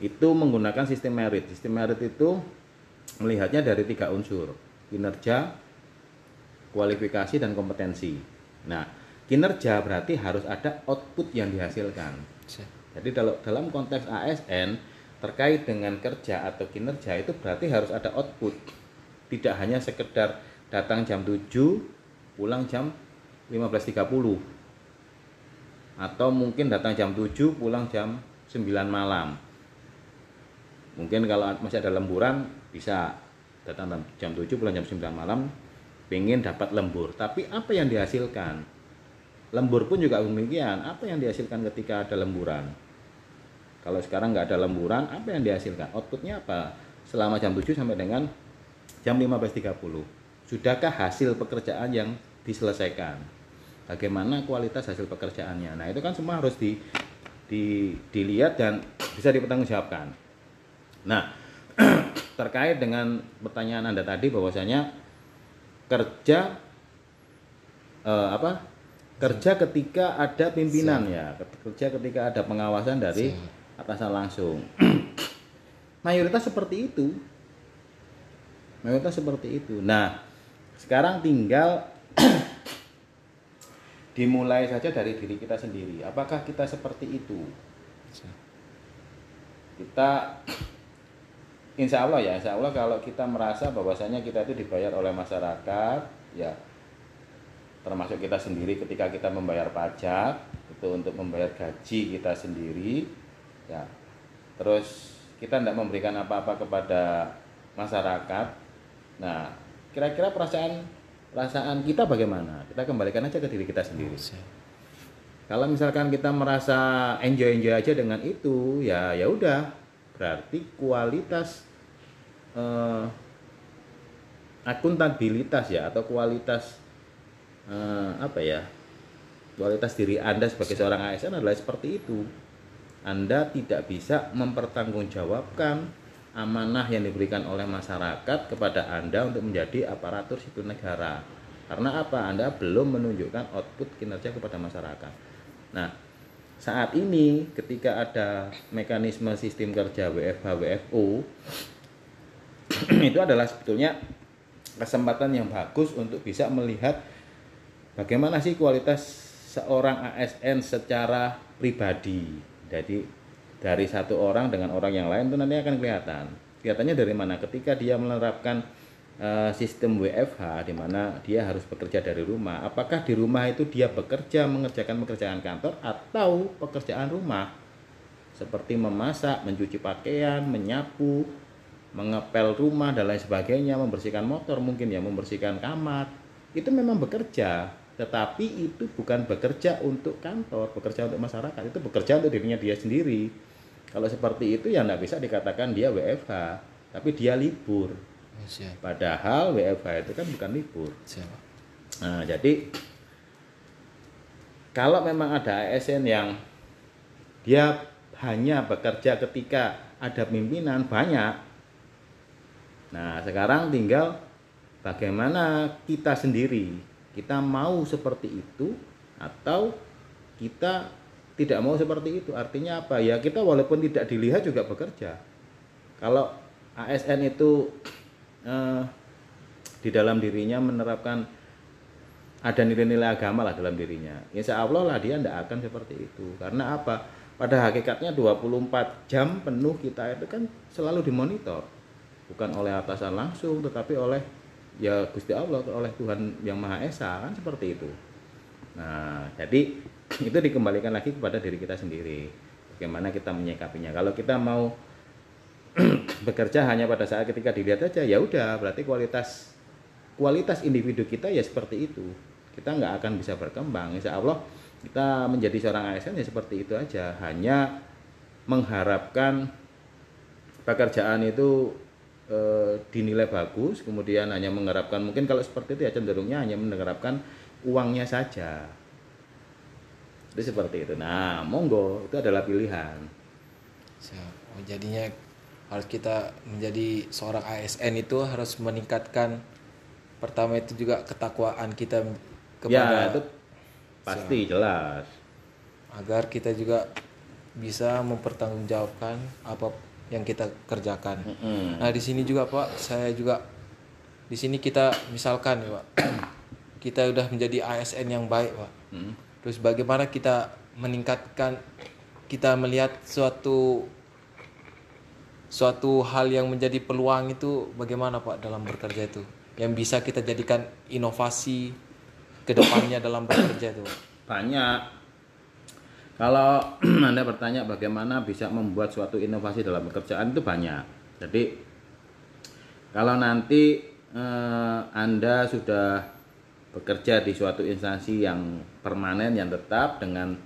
itu menggunakan sistem merit. Sistem merit itu melihatnya dari tiga unsur: kinerja, kualifikasi, dan kompetensi. Nah, kinerja berarti harus ada output yang dihasilkan. Jadi kalau dalam konteks ASN terkait dengan kerja atau kinerja itu berarti harus ada output. Tidak hanya sekedar datang jam 7, pulang jam 15.30. Atau mungkin datang jam 7, pulang jam 9 malam. Mungkin kalau masih ada lemburan bisa datang jam 7, pulang jam 9 malam, pengen dapat lembur. Tapi apa yang dihasilkan? Lembur pun juga demikian. Apa yang dihasilkan ketika ada lemburan? Kalau sekarang nggak ada lemburan, apa yang dihasilkan? Outputnya apa? Selama jam 7 sampai dengan jam 15.30. Sudahkah hasil pekerjaan yang diselesaikan? Bagaimana kualitas hasil pekerjaannya? Nah, itu kan semua harus di, di, dilihat dan bisa dipertanggungjawabkan. Nah, *clears throat* terkait dengan pertanyaan Anda tadi bahwasanya kerja eh, apa? Kerja ketika ada pimpinan ya, kerja ketika ada pengawasan dari atasan langsung. *clears throat* Mayoritas seperti itu. Mayoritas seperti itu. Nah, sekarang tinggal *clears throat* dimulai saja dari diri kita sendiri. Apakah kita seperti itu? Kita *clears throat* Insya Allah ya, Insya Allah kalau kita merasa bahwasanya kita itu dibayar oleh masyarakat, ya termasuk kita sendiri ketika kita membayar pajak itu untuk membayar gaji kita sendiri, ya terus kita tidak memberikan apa-apa kepada masyarakat. Nah, kira-kira perasaan perasaan kita bagaimana? Kita kembalikan aja ke diri kita sendiri. Kalau misalkan kita merasa enjoy enjoy aja dengan itu, ya ya udah, berarti kualitas eh, akuntabilitas ya atau kualitas eh, apa ya kualitas diri anda sebagai seorang ASN adalah seperti itu. Anda tidak bisa mempertanggungjawabkan amanah yang diberikan oleh masyarakat kepada Anda untuk menjadi aparatur sipil negara. Karena apa? Anda belum menunjukkan output kinerja kepada masyarakat. Nah, saat ini ketika ada mekanisme sistem kerja WFH WFO *clears throat* itu adalah sebetulnya kesempatan yang bagus untuk bisa melihat bagaimana sih kualitas seorang ASN secara pribadi. Jadi dari satu orang dengan orang yang lain itu nanti akan kelihatan. Kelihatannya dari mana? Ketika dia menerapkan eh, sistem WFH di mana dia harus bekerja dari rumah. Apakah di rumah itu dia bekerja mengerjakan pekerjaan kantor atau pekerjaan rumah? Seperti memasak, mencuci pakaian, menyapu, mengepel rumah dan lain sebagainya, membersihkan motor mungkin ya, membersihkan kamar. Itu memang bekerja, tetapi itu bukan bekerja untuk kantor, bekerja untuk masyarakat, itu bekerja untuk dirinya dia sendiri. Kalau seperti itu ya nggak bisa dikatakan dia WFH, tapi dia libur. Padahal WFH itu kan bukan libur. Nah, jadi kalau memang ada ASN yang dia hanya bekerja ketika ada pimpinan banyak. Nah, sekarang tinggal bagaimana kita sendiri. Kita mau seperti itu atau kita tidak mau seperti itu. Artinya apa? Ya kita walaupun tidak dilihat juga bekerja. Kalau ASN itu eh, di dalam dirinya menerapkan ada nilai-nilai agama lah dalam dirinya. Insya Allah lah dia tidak akan seperti itu. Karena apa? Pada hakikatnya 24 jam penuh kita itu kan selalu dimonitor. Bukan oleh atasan langsung, tetapi oleh ya Gusti Allah, oleh Tuhan yang Maha Esa kan seperti itu. Nah, jadi *clears throat* itu dikembalikan lagi kepada diri kita sendiri. Bagaimana kita menyikapinya. Kalau kita mau *clears throat* bekerja hanya pada saat ketika dilihat aja, ya udah berarti kualitas kualitas individu kita ya seperti itu kita nggak akan bisa berkembang insya Allah kita menjadi seorang ASN ya seperti itu aja hanya mengharapkan pekerjaan itu e, dinilai bagus kemudian hanya mengharapkan mungkin kalau seperti itu ya cenderungnya hanya mengharapkan uangnya saja. Itu seperti itu. Nah monggo itu adalah pilihan. Siap. Oh, jadinya harus kita menjadi seorang ASN itu harus meningkatkan pertama itu juga ketakwaan kita kepada ya itu pasti jelas. Agar kita juga bisa mempertanggungjawabkan apa yang kita kerjakan. Mm-mm. Nah di sini juga Pak, saya juga di sini kita misalkan ya Pak, *clears throat* kita udah menjadi ASN yang baik Pak. Mm. Terus bagaimana kita meningkatkan kita melihat suatu suatu hal yang menjadi peluang itu bagaimana Pak dalam bekerja itu yang bisa kita jadikan inovasi ke depannya dalam bekerja itu Pak? banyak kalau *clears throat* anda bertanya bagaimana bisa membuat suatu inovasi dalam pekerjaan itu banyak. Jadi kalau nanti eh, anda sudah bekerja di suatu instansi yang permanen yang tetap dengan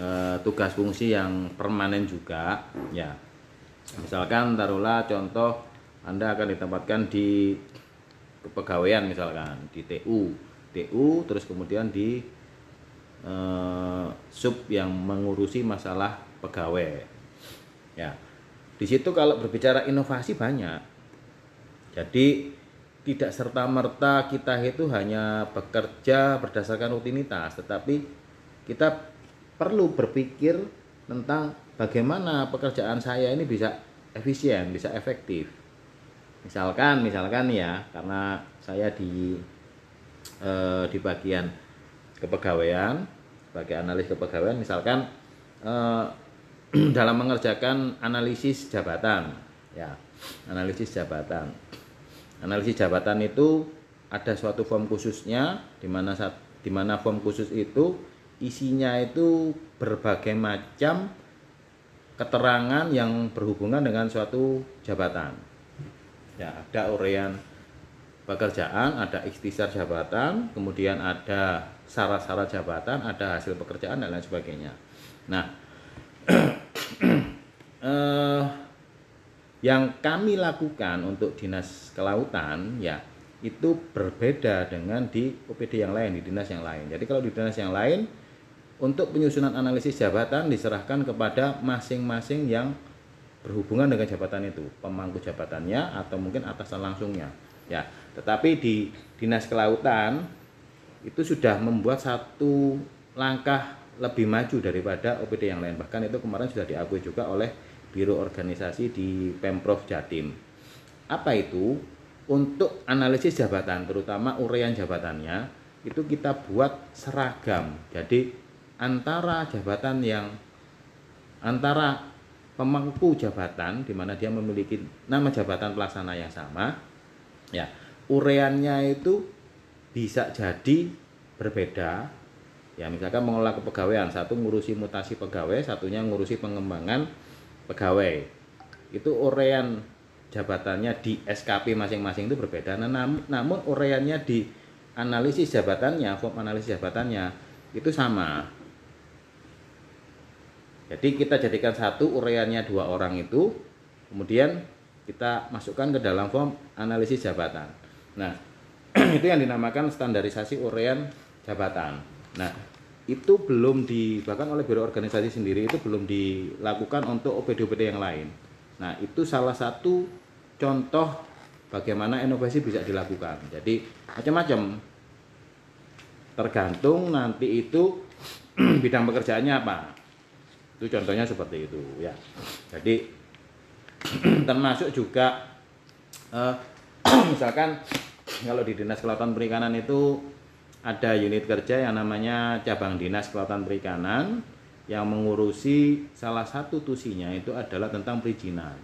eh, tugas fungsi yang permanen juga ya. Misalkan taruhlah contoh anda akan ditempatkan di kepegawaian misalkan di TU TU terus kemudian di eh, sub yang mengurusi masalah pegawai. Ya. Di situ kalau berbicara inovasi banyak. Jadi tidak serta merta kita itu hanya bekerja berdasarkan rutinitas, tetapi kita perlu berpikir tentang bagaimana pekerjaan saya ini bisa efisien, bisa efektif. Misalkan, misalkan ya, karena saya di eh, di bagian kepegawaian sebagai analis kepegawaian misalkan eh, *clears throat* dalam mengerjakan analisis jabatan ya analisis jabatan. Analisis jabatan itu ada suatu form khususnya di mana di mana form khusus itu isinya itu berbagai macam keterangan yang berhubungan dengan suatu jabatan. Ya ada uraian pekerjaan, ada ikhtisar jabatan, kemudian ada syarat-syarat jabatan, ada hasil pekerjaan dan lain sebagainya. Nah, *clears throat* eh, yang kami lakukan untuk dinas kelautan ya itu berbeda dengan di OPD yang lain, di dinas yang lain. Jadi kalau di dinas yang lain untuk penyusunan analisis jabatan diserahkan kepada masing-masing yang berhubungan dengan jabatan itu, pemangku jabatannya atau mungkin atasan langsungnya. Ya, tetapi di Dinas Kelautan itu sudah membuat satu langkah lebih maju daripada OPD yang lain. Bahkan itu kemarin sudah diakui juga oleh Biro Organisasi di Pemprov Jatim. Apa itu? Untuk analisis jabatan, terutama uraian jabatannya, itu kita buat seragam. Jadi antara jabatan yang antara pemangku jabatan di mana dia memiliki nama jabatan pelaksana yang sama, ya ureannya itu bisa jadi berbeda ya misalkan mengelola kepegawaian satu ngurusi mutasi pegawai satunya ngurusi pengembangan pegawai itu urean jabatannya di SKP masing-masing itu berbeda. Nah, nam- namun uraiannya di analisis jabatannya, form analisis jabatannya itu sama. Jadi kita jadikan satu uraiannya dua orang itu, kemudian kita masukkan ke dalam form analisis jabatan. Nah, *clears throat* itu yang dinamakan standarisasi uraian jabatan. Nah, itu belum di bahkan oleh biro organisasi sendiri itu belum dilakukan untuk OPD-OPD yang lain. Nah, itu salah satu contoh bagaimana inovasi bisa dilakukan. Jadi macam-macam. Tergantung nanti itu *clears throat* bidang pekerjaannya apa. Itu contohnya seperti itu ya. Jadi *clears throat* termasuk juga eh, misalkan kalau di Dinas Kelautan Perikanan itu ada unit kerja yang namanya cabang Dinas Kelautan Perikanan yang mengurusi salah satu tusinya itu adalah tentang perizinan.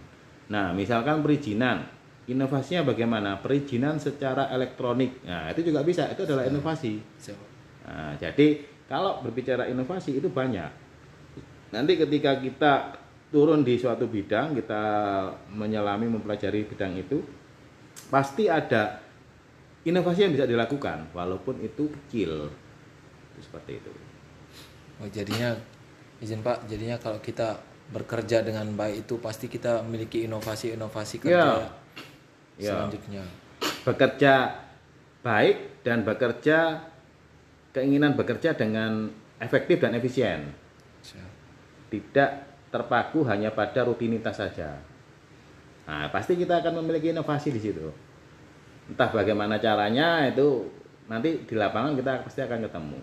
Nah, misalkan perizinan, inovasinya bagaimana? Perizinan secara elektronik. Nah, itu juga bisa, itu adalah inovasi. Nah, jadi kalau berbicara inovasi itu banyak. Nanti ketika kita turun di suatu bidang, kita menyelami mempelajari bidang itu, pasti ada inovasi yang bisa dilakukan, walaupun itu kecil. Itu seperti itu. Oh, jadinya izin Pak, jadinya kalau kita bekerja dengan baik itu pasti kita memiliki inovasi-inovasi kerja Ya. selanjutnya. Bekerja baik dan bekerja keinginan bekerja dengan efektif dan efisien. Tidak terpaku hanya pada rutinitas saja. Nah, pasti kita akan memiliki inovasi di situ. Entah bagaimana caranya itu nanti di lapangan kita pasti akan ketemu.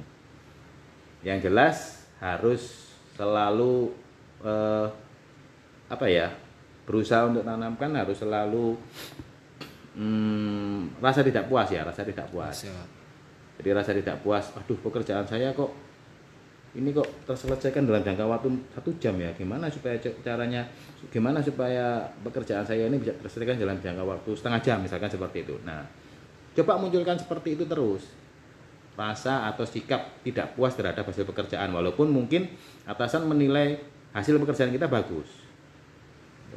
Yang jelas harus selalu eh, apa ya berusaha untuk tanamkan harus selalu hmm, rasa tidak puas ya rasa tidak puas. Siap. Jadi rasa tidak puas, aduh pekerjaan saya kok ini kok terselesaikan dalam jangka waktu satu jam ya. Gimana supaya caranya, gimana supaya pekerjaan saya ini bisa terselesaikan dalam jangka waktu setengah jam misalkan seperti itu. Nah, coba munculkan seperti itu terus. Rasa atau sikap tidak puas terhadap hasil pekerjaan walaupun mungkin atasan menilai hasil pekerjaan kita bagus.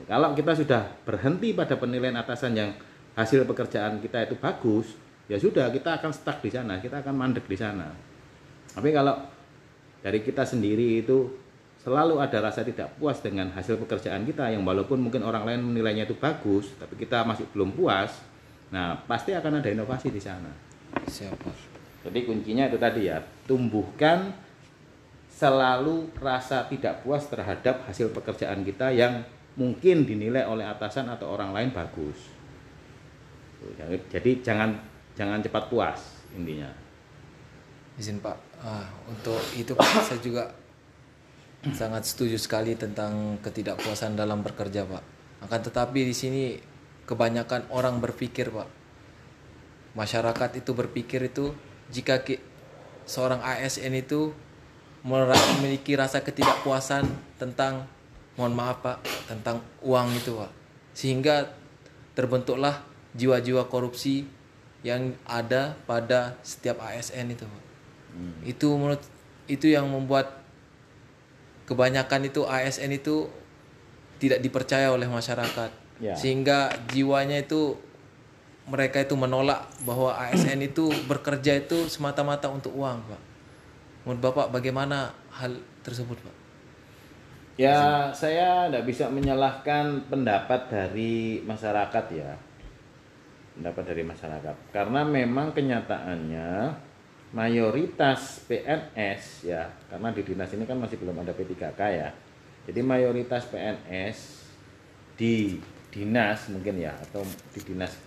Kalau kita sudah berhenti pada penilaian atasan yang hasil pekerjaan kita itu bagus, ya sudah kita akan stuck di sana, kita akan mandek di sana. Tapi kalau dari kita sendiri itu selalu ada rasa tidak puas dengan hasil pekerjaan kita yang walaupun mungkin orang lain menilainya itu bagus, tapi kita masih belum puas, nah pasti akan ada inovasi di sana. Siap, Pak. Jadi kuncinya itu tadi ya, tumbuhkan selalu rasa tidak puas terhadap hasil pekerjaan kita yang mungkin dinilai oleh atasan atau orang lain bagus. Jadi jangan jangan cepat puas intinya. Izin Pak, ah, untuk itu Pak *coughs* saya juga sangat setuju sekali tentang ketidakpuasan dalam bekerja Pak. Akan tetapi di sini kebanyakan orang berpikir Pak, masyarakat itu berpikir itu jika ki- seorang ASN itu memiliki rasa ketidakpuasan tentang mohon maaf Pak tentang uang itu Pak, sehingga terbentuklah jiwa-jiwa korupsi yang ada pada setiap ASN itu Pak itu menurut itu yang membuat kebanyakan itu ASN itu tidak dipercaya oleh masyarakat Ya. sehingga jiwanya itu mereka itu menolak bahwa ASN itu bekerja itu semata-mata untuk uang pak menurut bapak bagaimana hal tersebut pak Ya, saya tidak bisa menyalahkan pendapat dari masyarakat ya. Pendapat dari masyarakat. Karena memang kenyataannya mayoritas PNS ya, karena di dinas ini kan masih belum ada P3K ya. Jadi mayoritas PNS di dinas mungkin ya atau di dinas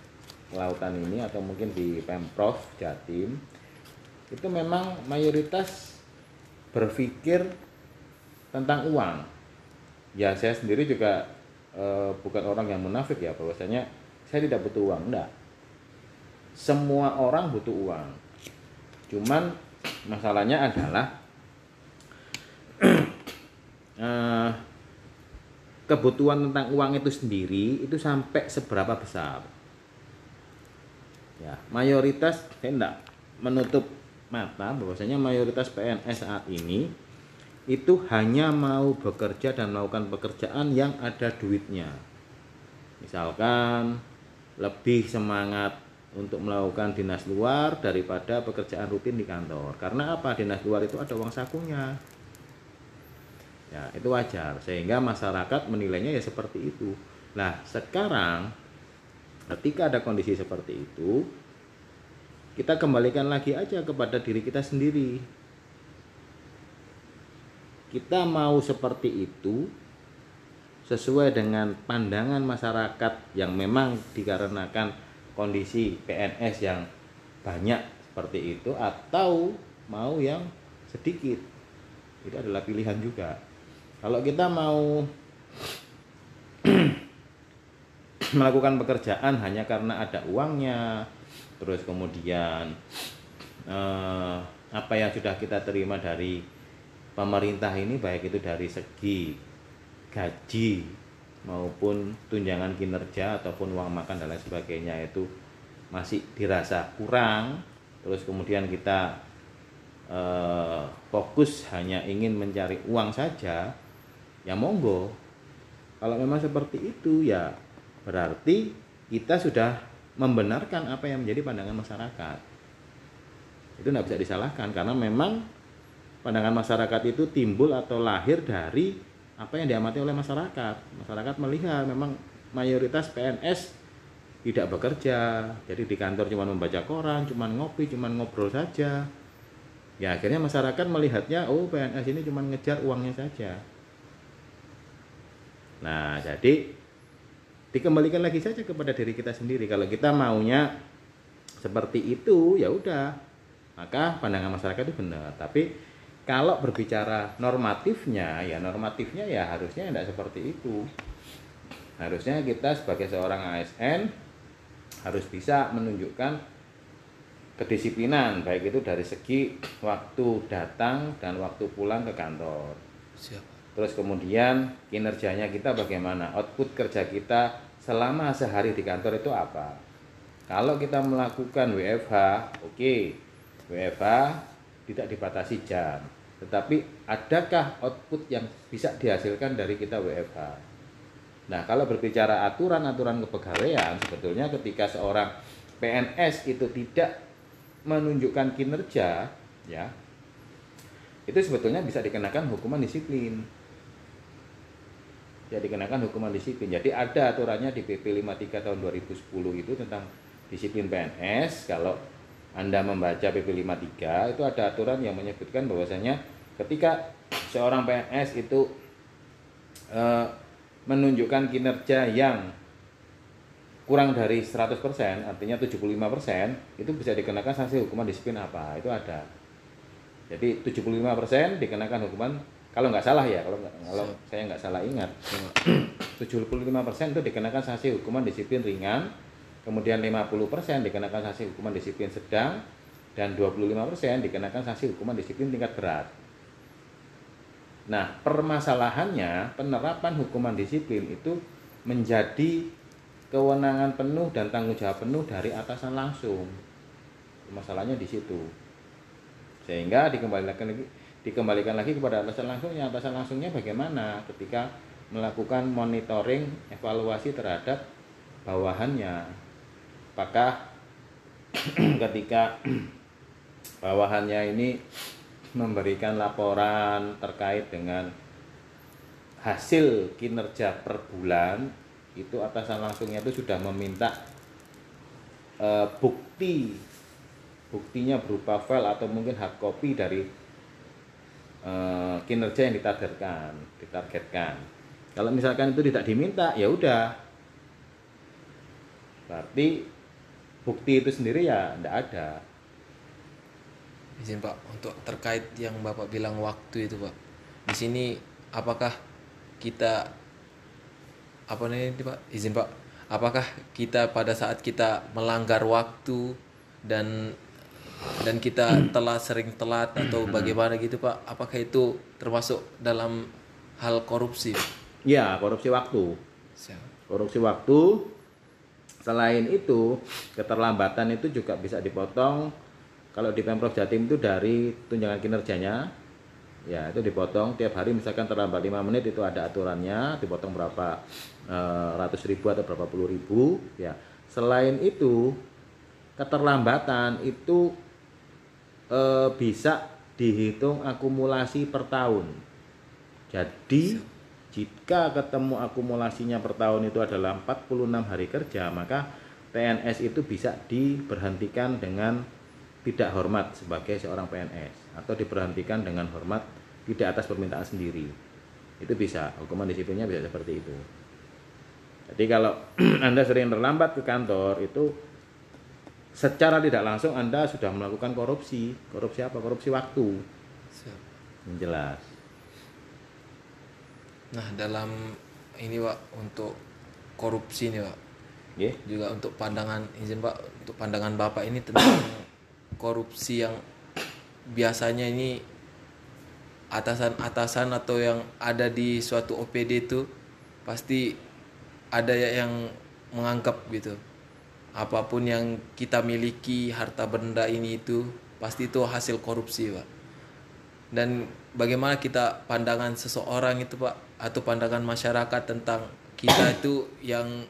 kelautan ini atau mungkin di Pemprov Jatim itu memang mayoritas berpikir tentang uang. Ya saya sendiri juga eh, bukan orang yang munafik ya bahwasanya saya tidak butuh uang, enggak. Semua orang butuh uang. Cuman masalahnya adalah *clears throat* eh, kebutuhan tentang uang itu sendiri itu sampai seberapa besar. Ya, mayoritas saya enggak menutup mata bahwasanya mayoritas PNS saat ini itu hanya mau bekerja dan melakukan pekerjaan yang ada duitnya. Misalkan lebih semangat untuk melakukan dinas luar daripada pekerjaan rutin di kantor. Karena apa? Dinas luar itu ada uang sakunya. Ya, itu wajar sehingga masyarakat menilainya ya seperti itu. Nah, sekarang ketika ada kondisi seperti itu, kita kembalikan lagi aja kepada diri kita sendiri. Kita mau seperti itu sesuai dengan pandangan masyarakat yang memang dikarenakan kondisi PNS yang banyak seperti itu atau mau yang sedikit. Itu adalah pilihan juga. Kalau kita mau *clears throat* melakukan pekerjaan hanya karena ada uangnya, terus kemudian eh, apa yang sudah kita terima dari pemerintah ini baik itu dari segi gaji maupun tunjangan kinerja ataupun uang makan dan lain sebagainya itu masih dirasa kurang terus kemudian kita eh, fokus hanya ingin mencari uang saja ya monggo kalau memang seperti itu ya berarti kita sudah membenarkan apa yang menjadi pandangan masyarakat. Itu tidak bisa disalahkan karena memang pandangan masyarakat itu timbul atau lahir dari apa yang diamati oleh masyarakat. Masyarakat melihat memang mayoritas PNS tidak bekerja, jadi di kantor cuma membaca koran, cuma ngopi, cuma ngobrol saja. Ya akhirnya masyarakat melihatnya, oh PNS ini cuma ngejar uangnya saja. Nah jadi dikembalikan lagi saja kepada diri kita sendiri kalau kita maunya seperti itu ya udah maka pandangan masyarakat itu benar tapi kalau berbicara normatifnya ya normatifnya ya harusnya tidak seperti itu harusnya kita sebagai seorang ASN harus bisa menunjukkan kedisiplinan baik itu dari segi waktu datang dan waktu pulang ke kantor Siap. Terus kemudian kinerjanya kita bagaimana? Output kerja kita selama sehari di kantor itu apa? Kalau kita melakukan WFH, oke. Okay. WFH tidak dibatasi jam. Tetapi adakah output yang bisa dihasilkan dari kita WFH? Nah, kalau berbicara aturan-aturan kepegawaian, sebetulnya ketika seorang PNS itu tidak menunjukkan kinerja, ya, itu sebetulnya bisa dikenakan hukuman disiplin ya dikenakan hukuman disiplin. Jadi ada aturannya di PP 53 tahun 2010 itu tentang disiplin PNS. Kalau Anda membaca PP 53 itu ada aturan yang menyebutkan bahwasanya ketika seorang PNS itu e, menunjukkan kinerja yang kurang dari 100% artinya 75% itu bisa dikenakan sanksi hukuman disiplin apa? Itu ada. Jadi 75% dikenakan hukuman kalau nggak salah ya kalau kalau saya nggak salah ingat 75% itu dikenakan sanksi hukuman disiplin ringan kemudian 50% dikenakan sanksi hukuman disiplin sedang dan 25% dikenakan sanksi hukuman disiplin tingkat berat. Nah permasalahannya penerapan hukuman disiplin itu menjadi kewenangan penuh dan tanggung jawab penuh dari atasan langsung. Masalahnya di situ. Sehingga dikembalikan lagi dikembalikan lagi kepada atasan langsungnya atasan langsungnya bagaimana ketika melakukan monitoring evaluasi terhadap bawahannya apakah *clears throat* ketika *clears throat* bawahannya ini memberikan laporan terkait dengan hasil kinerja per bulan itu atasan langsungnya itu sudah meminta e, bukti buktinya berupa file atau mungkin hard copy dari Eh, kinerja yang ditargetkan ditargetkan. Kalau misalkan itu tidak diminta ya udah. Berarti bukti itu sendiri ya tidak ada. Izin pak untuk terkait yang bapak bilang waktu itu pak. Di sini apakah kita apa nih pak? Izin pak. Apakah kita pada saat kita melanggar waktu dan dan kita telah sering telat atau bagaimana gitu Pak? Apakah itu termasuk dalam hal korupsi ya korupsi waktu. Korupsi waktu selain itu keterlambatan itu juga bisa dipotong kalau di Pemprov Jatim itu dari tunjangan kinerjanya Ya, itu dipotong tiap hari misalkan terlambat 5 menit itu ada aturannya, dipotong berapa eh, ratus ribu atau berapa puluh ribu. Ya, selain itu keterlambatan itu eh, bisa dihitung akumulasi per tahun. Jadi jika ketemu akumulasinya per tahun itu adalah 46 hari kerja, maka PNS itu bisa diberhentikan dengan tidak hormat sebagai seorang PNS atau diberhentikan dengan hormat tidak atas permintaan sendiri. Itu bisa, hukuman disiplinnya bisa seperti itu. Jadi kalau *clears throat* Anda sering terlambat ke kantor itu secara tidak langsung Anda sudah melakukan korupsi. Korupsi apa? Korupsi waktu. Siap. Jelas. Nah, dalam ini Pak untuk korupsi nih Pak. Nggih. Juga untuk pandangan izin Pak untuk pandangan Bapak ini tentang *coughs* korupsi yang biasanya ini atasan-atasan atau yang ada di suatu OPD itu pasti ada ya yang menganggap gitu. Apa pun yang kita miliki harta benda ini itu pasti itu hasil korupsi, Pak. Dan bagaimana kita pandangan seseorang itu, Pak, atau pandangan masyarakat tentang kita itu yang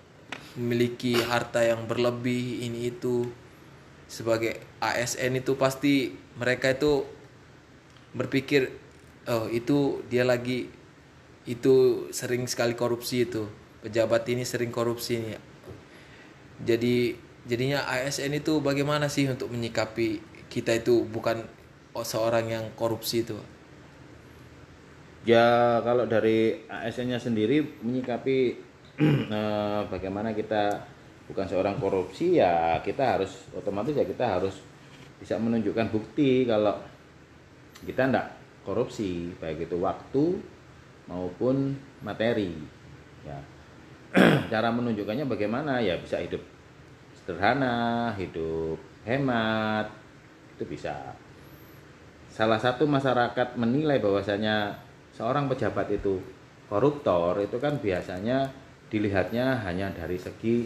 memiliki harta yang berlebih ini itu. Sebagai ASN itu pasti mereka itu berpikir oh itu dia lagi itu sering sekali korupsi itu. Pejabat ini sering korupsi ini. Jadi jadinya ASN itu bagaimana sih untuk menyikapi kita itu bukan seorang yang korupsi itu Ya kalau dari ASN-nya sendiri menyikapi *clears throat* eh, bagaimana kita bukan seorang korupsi ya kita harus otomatis ya kita harus bisa menunjukkan bukti kalau kita tidak korupsi baik itu waktu maupun materi. Ya. *clears throat* Cara menunjukkannya bagaimana? Ya bisa hidup sederhana hidup hemat itu bisa. Salah satu masyarakat menilai bahwasanya seorang pejabat itu koruptor itu kan biasanya dilihatnya hanya dari segi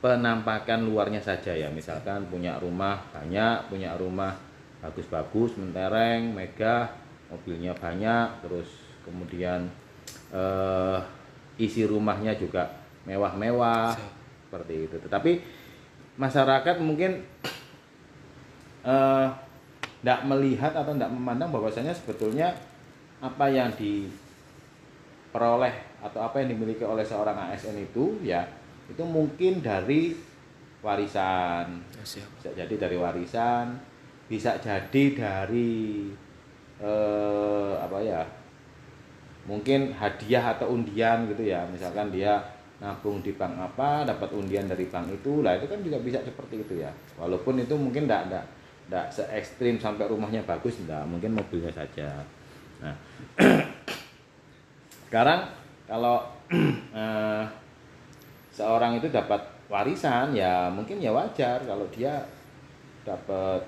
penampakan luarnya saja ya. Misalkan punya rumah banyak punya rumah bagus-bagus mentereng megah mobilnya banyak terus kemudian eh, isi rumahnya juga mewah-mewah seperti itu. Tetapi masyarakat mungkin tidak melihat atau tidak memandang bahwasanya sebetulnya apa yang diperoleh atau apa yang dimiliki oleh seorang ASN itu ya itu mungkin dari warisan. Ya, bisa jadi dari warisan bisa jadi dari eh, apa ya mungkin hadiah atau undian gitu ya. Misalkan dia nabung di bank apa dapat undian dari bank itu lah itu kan juga bisa seperti itu ya. Walaupun itu mungkin tidak tidak tidak se ekstrim sampai rumahnya bagus tidak mungkin mobilnya saja nah *clears throat* sekarang kalau *clears throat* eh, seorang itu dapat warisan ya mungkin ya wajar kalau dia dapat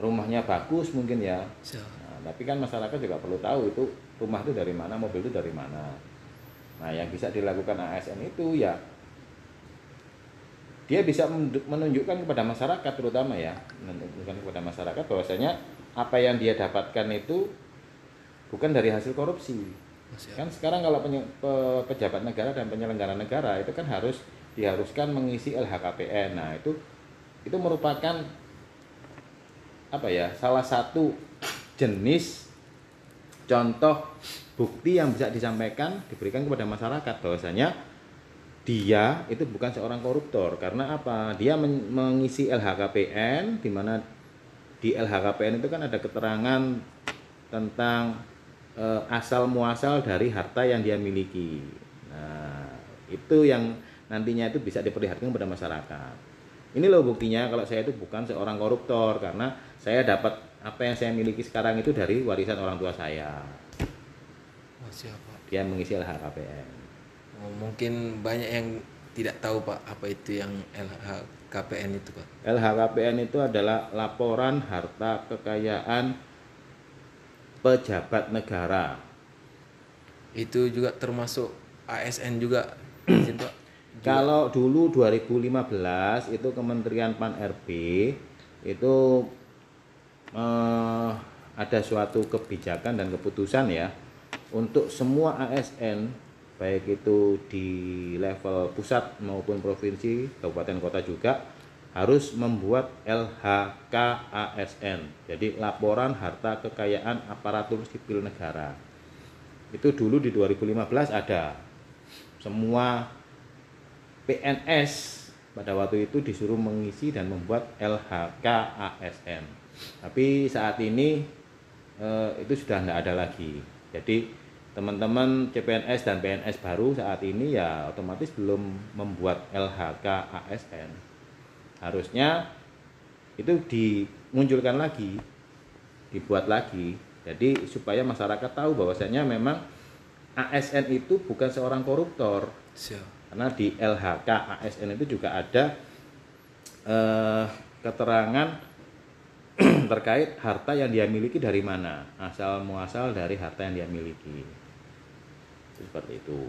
rumahnya bagus mungkin ya. Nah, tapi kan masyarakat juga perlu tahu itu rumah itu dari mana, mobil itu dari mana. Nah, yang bisa dilakukan ASN itu ya dia bisa menunjukkan kepada masyarakat terutama ya, menunjukkan kepada masyarakat bahwasanya apa yang dia dapatkan itu bukan dari hasil korupsi. Ya, siap. Kan sekarang kalau penye- pe- pejabat negara dan penyelenggara negara itu kan harus diharuskan mengisi LHKPN. Nah, itu itu merupakan apa ya? Salah satu jenis contoh bukti yang bisa disampaikan diberikan kepada masyarakat bahwasanya dia itu bukan seorang koruptor karena apa? Dia men- mengisi LHKPN di mana di LHKPN itu kan ada keterangan tentang eh, asal muasal dari harta yang dia miliki. Nah, itu yang nantinya itu bisa diperlihatkan kepada masyarakat. Ini loh buktinya kalau saya itu bukan seorang koruptor karena saya dapat apa yang saya miliki sekarang itu dari warisan orang tua saya. Oh. Dia mengisi LHKPN. Oh, mungkin banyak yang tidak tahu Pak apa itu yang LHKPN itu Pak. LHKPN itu adalah laporan harta kekayaan pejabat negara. Itu juga termasuk ASN juga. *clears throat* Kalau dulu 2015 itu Kementerian Pan RB itu eh, ada suatu kebijakan dan keputusan ya untuk semua ASN baik itu di level pusat maupun provinsi, kabupaten kota juga harus membuat LHK ASN. Jadi laporan harta kekayaan aparatur sipil negara. Itu dulu di 2015 ada. Semua PNS pada waktu itu disuruh mengisi dan membuat LHK ASN. Tapi saat ini eh, itu sudah tidak ada lagi. Jadi teman-teman CPNS dan PNS baru saat ini ya otomatis belum membuat LHK ASN. Harusnya itu dimunculkan lagi, dibuat lagi. Jadi supaya masyarakat tahu bahwasanya memang ASN itu bukan seorang koruptor. Siap. Karena di LHK ASN itu juga ada eh, keterangan *clears throat* terkait harta yang dia miliki dari mana, asal muasal dari harta yang dia miliki. Seperti itu.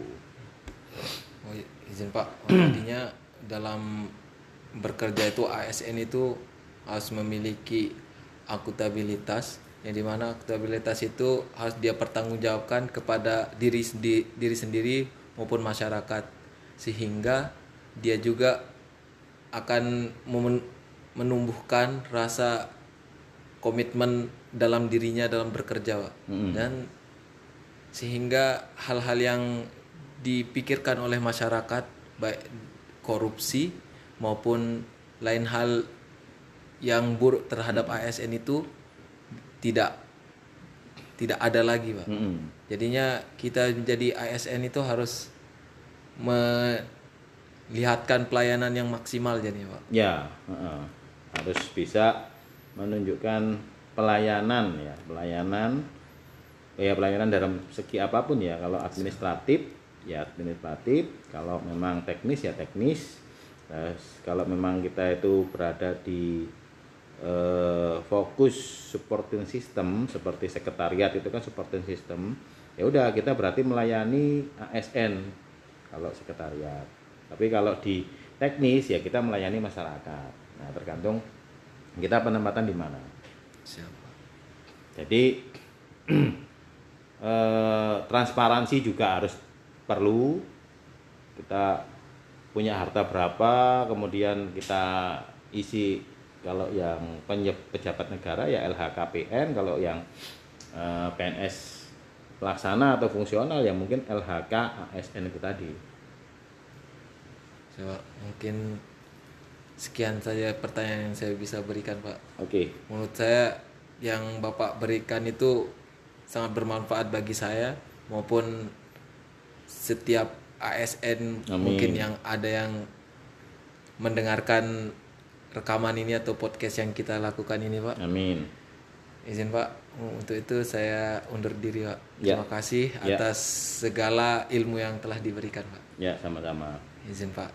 Oh, izin Pak, oh, jadinya dalam bekerja itu ASN itu harus memiliki akuntabilitas yang di mana akuntabilitas itu harus dia pertanggungjawabkan kepada diri sendi- diri sendiri maupun masyarakat sehingga dia juga akan menumbuhkan rasa komitmen dalam dirinya dalam bekerja. Mm-mm. dan sehingga hal-hal yang dipikirkan oleh masyarakat baik korupsi maupun lain hal yang buruk terhadap ASN itu tidak tidak ada lagi pak Mm-mm. jadinya kita menjadi ASN itu harus melihatkan pelayanan yang maksimal jadinya pak Ya, heeh. harus bisa menunjukkan pelayanan ya, pelayanan ya pelayanan dalam segi apa pun ya. Kalau administratif ya administratif, kalau memang teknis ya teknis. Terus kalau memang kita itu berada di eh, fokus supporting system seperti sekretariat itu kan supporting system, ya udah kita berarti melayani ASN kalau sekretariat. Tapi kalau di teknis ya kita melayani masyarakat. Nah, tergantung kita penempatan di mana. siapa Jadi *clears throat* eh, transparansi juga harus perlu. Kita punya harta berapa, kemudian kita isi kalau yang pejabat negara ya LHKPN, kalau yang eh, PNS pelaksana atau fungsional ya mungkin LHK ASN itu tadi. Siapa? mungkin sekian saja pertanyaan yang saya bisa berikan pak Oke. menurut saya yang bapak berikan itu sangat bermanfaat bagi saya maupun setiap ASN Amin. mungkin yang ada yang mendengarkan rekaman ini atau podcast yang kita lakukan ini pak Amin. izin pak untuk itu saya undur diri pak Ya. terima kasih Ya. atas segala ilmu yang telah diberikan pak Ya, sama-sama. izin pak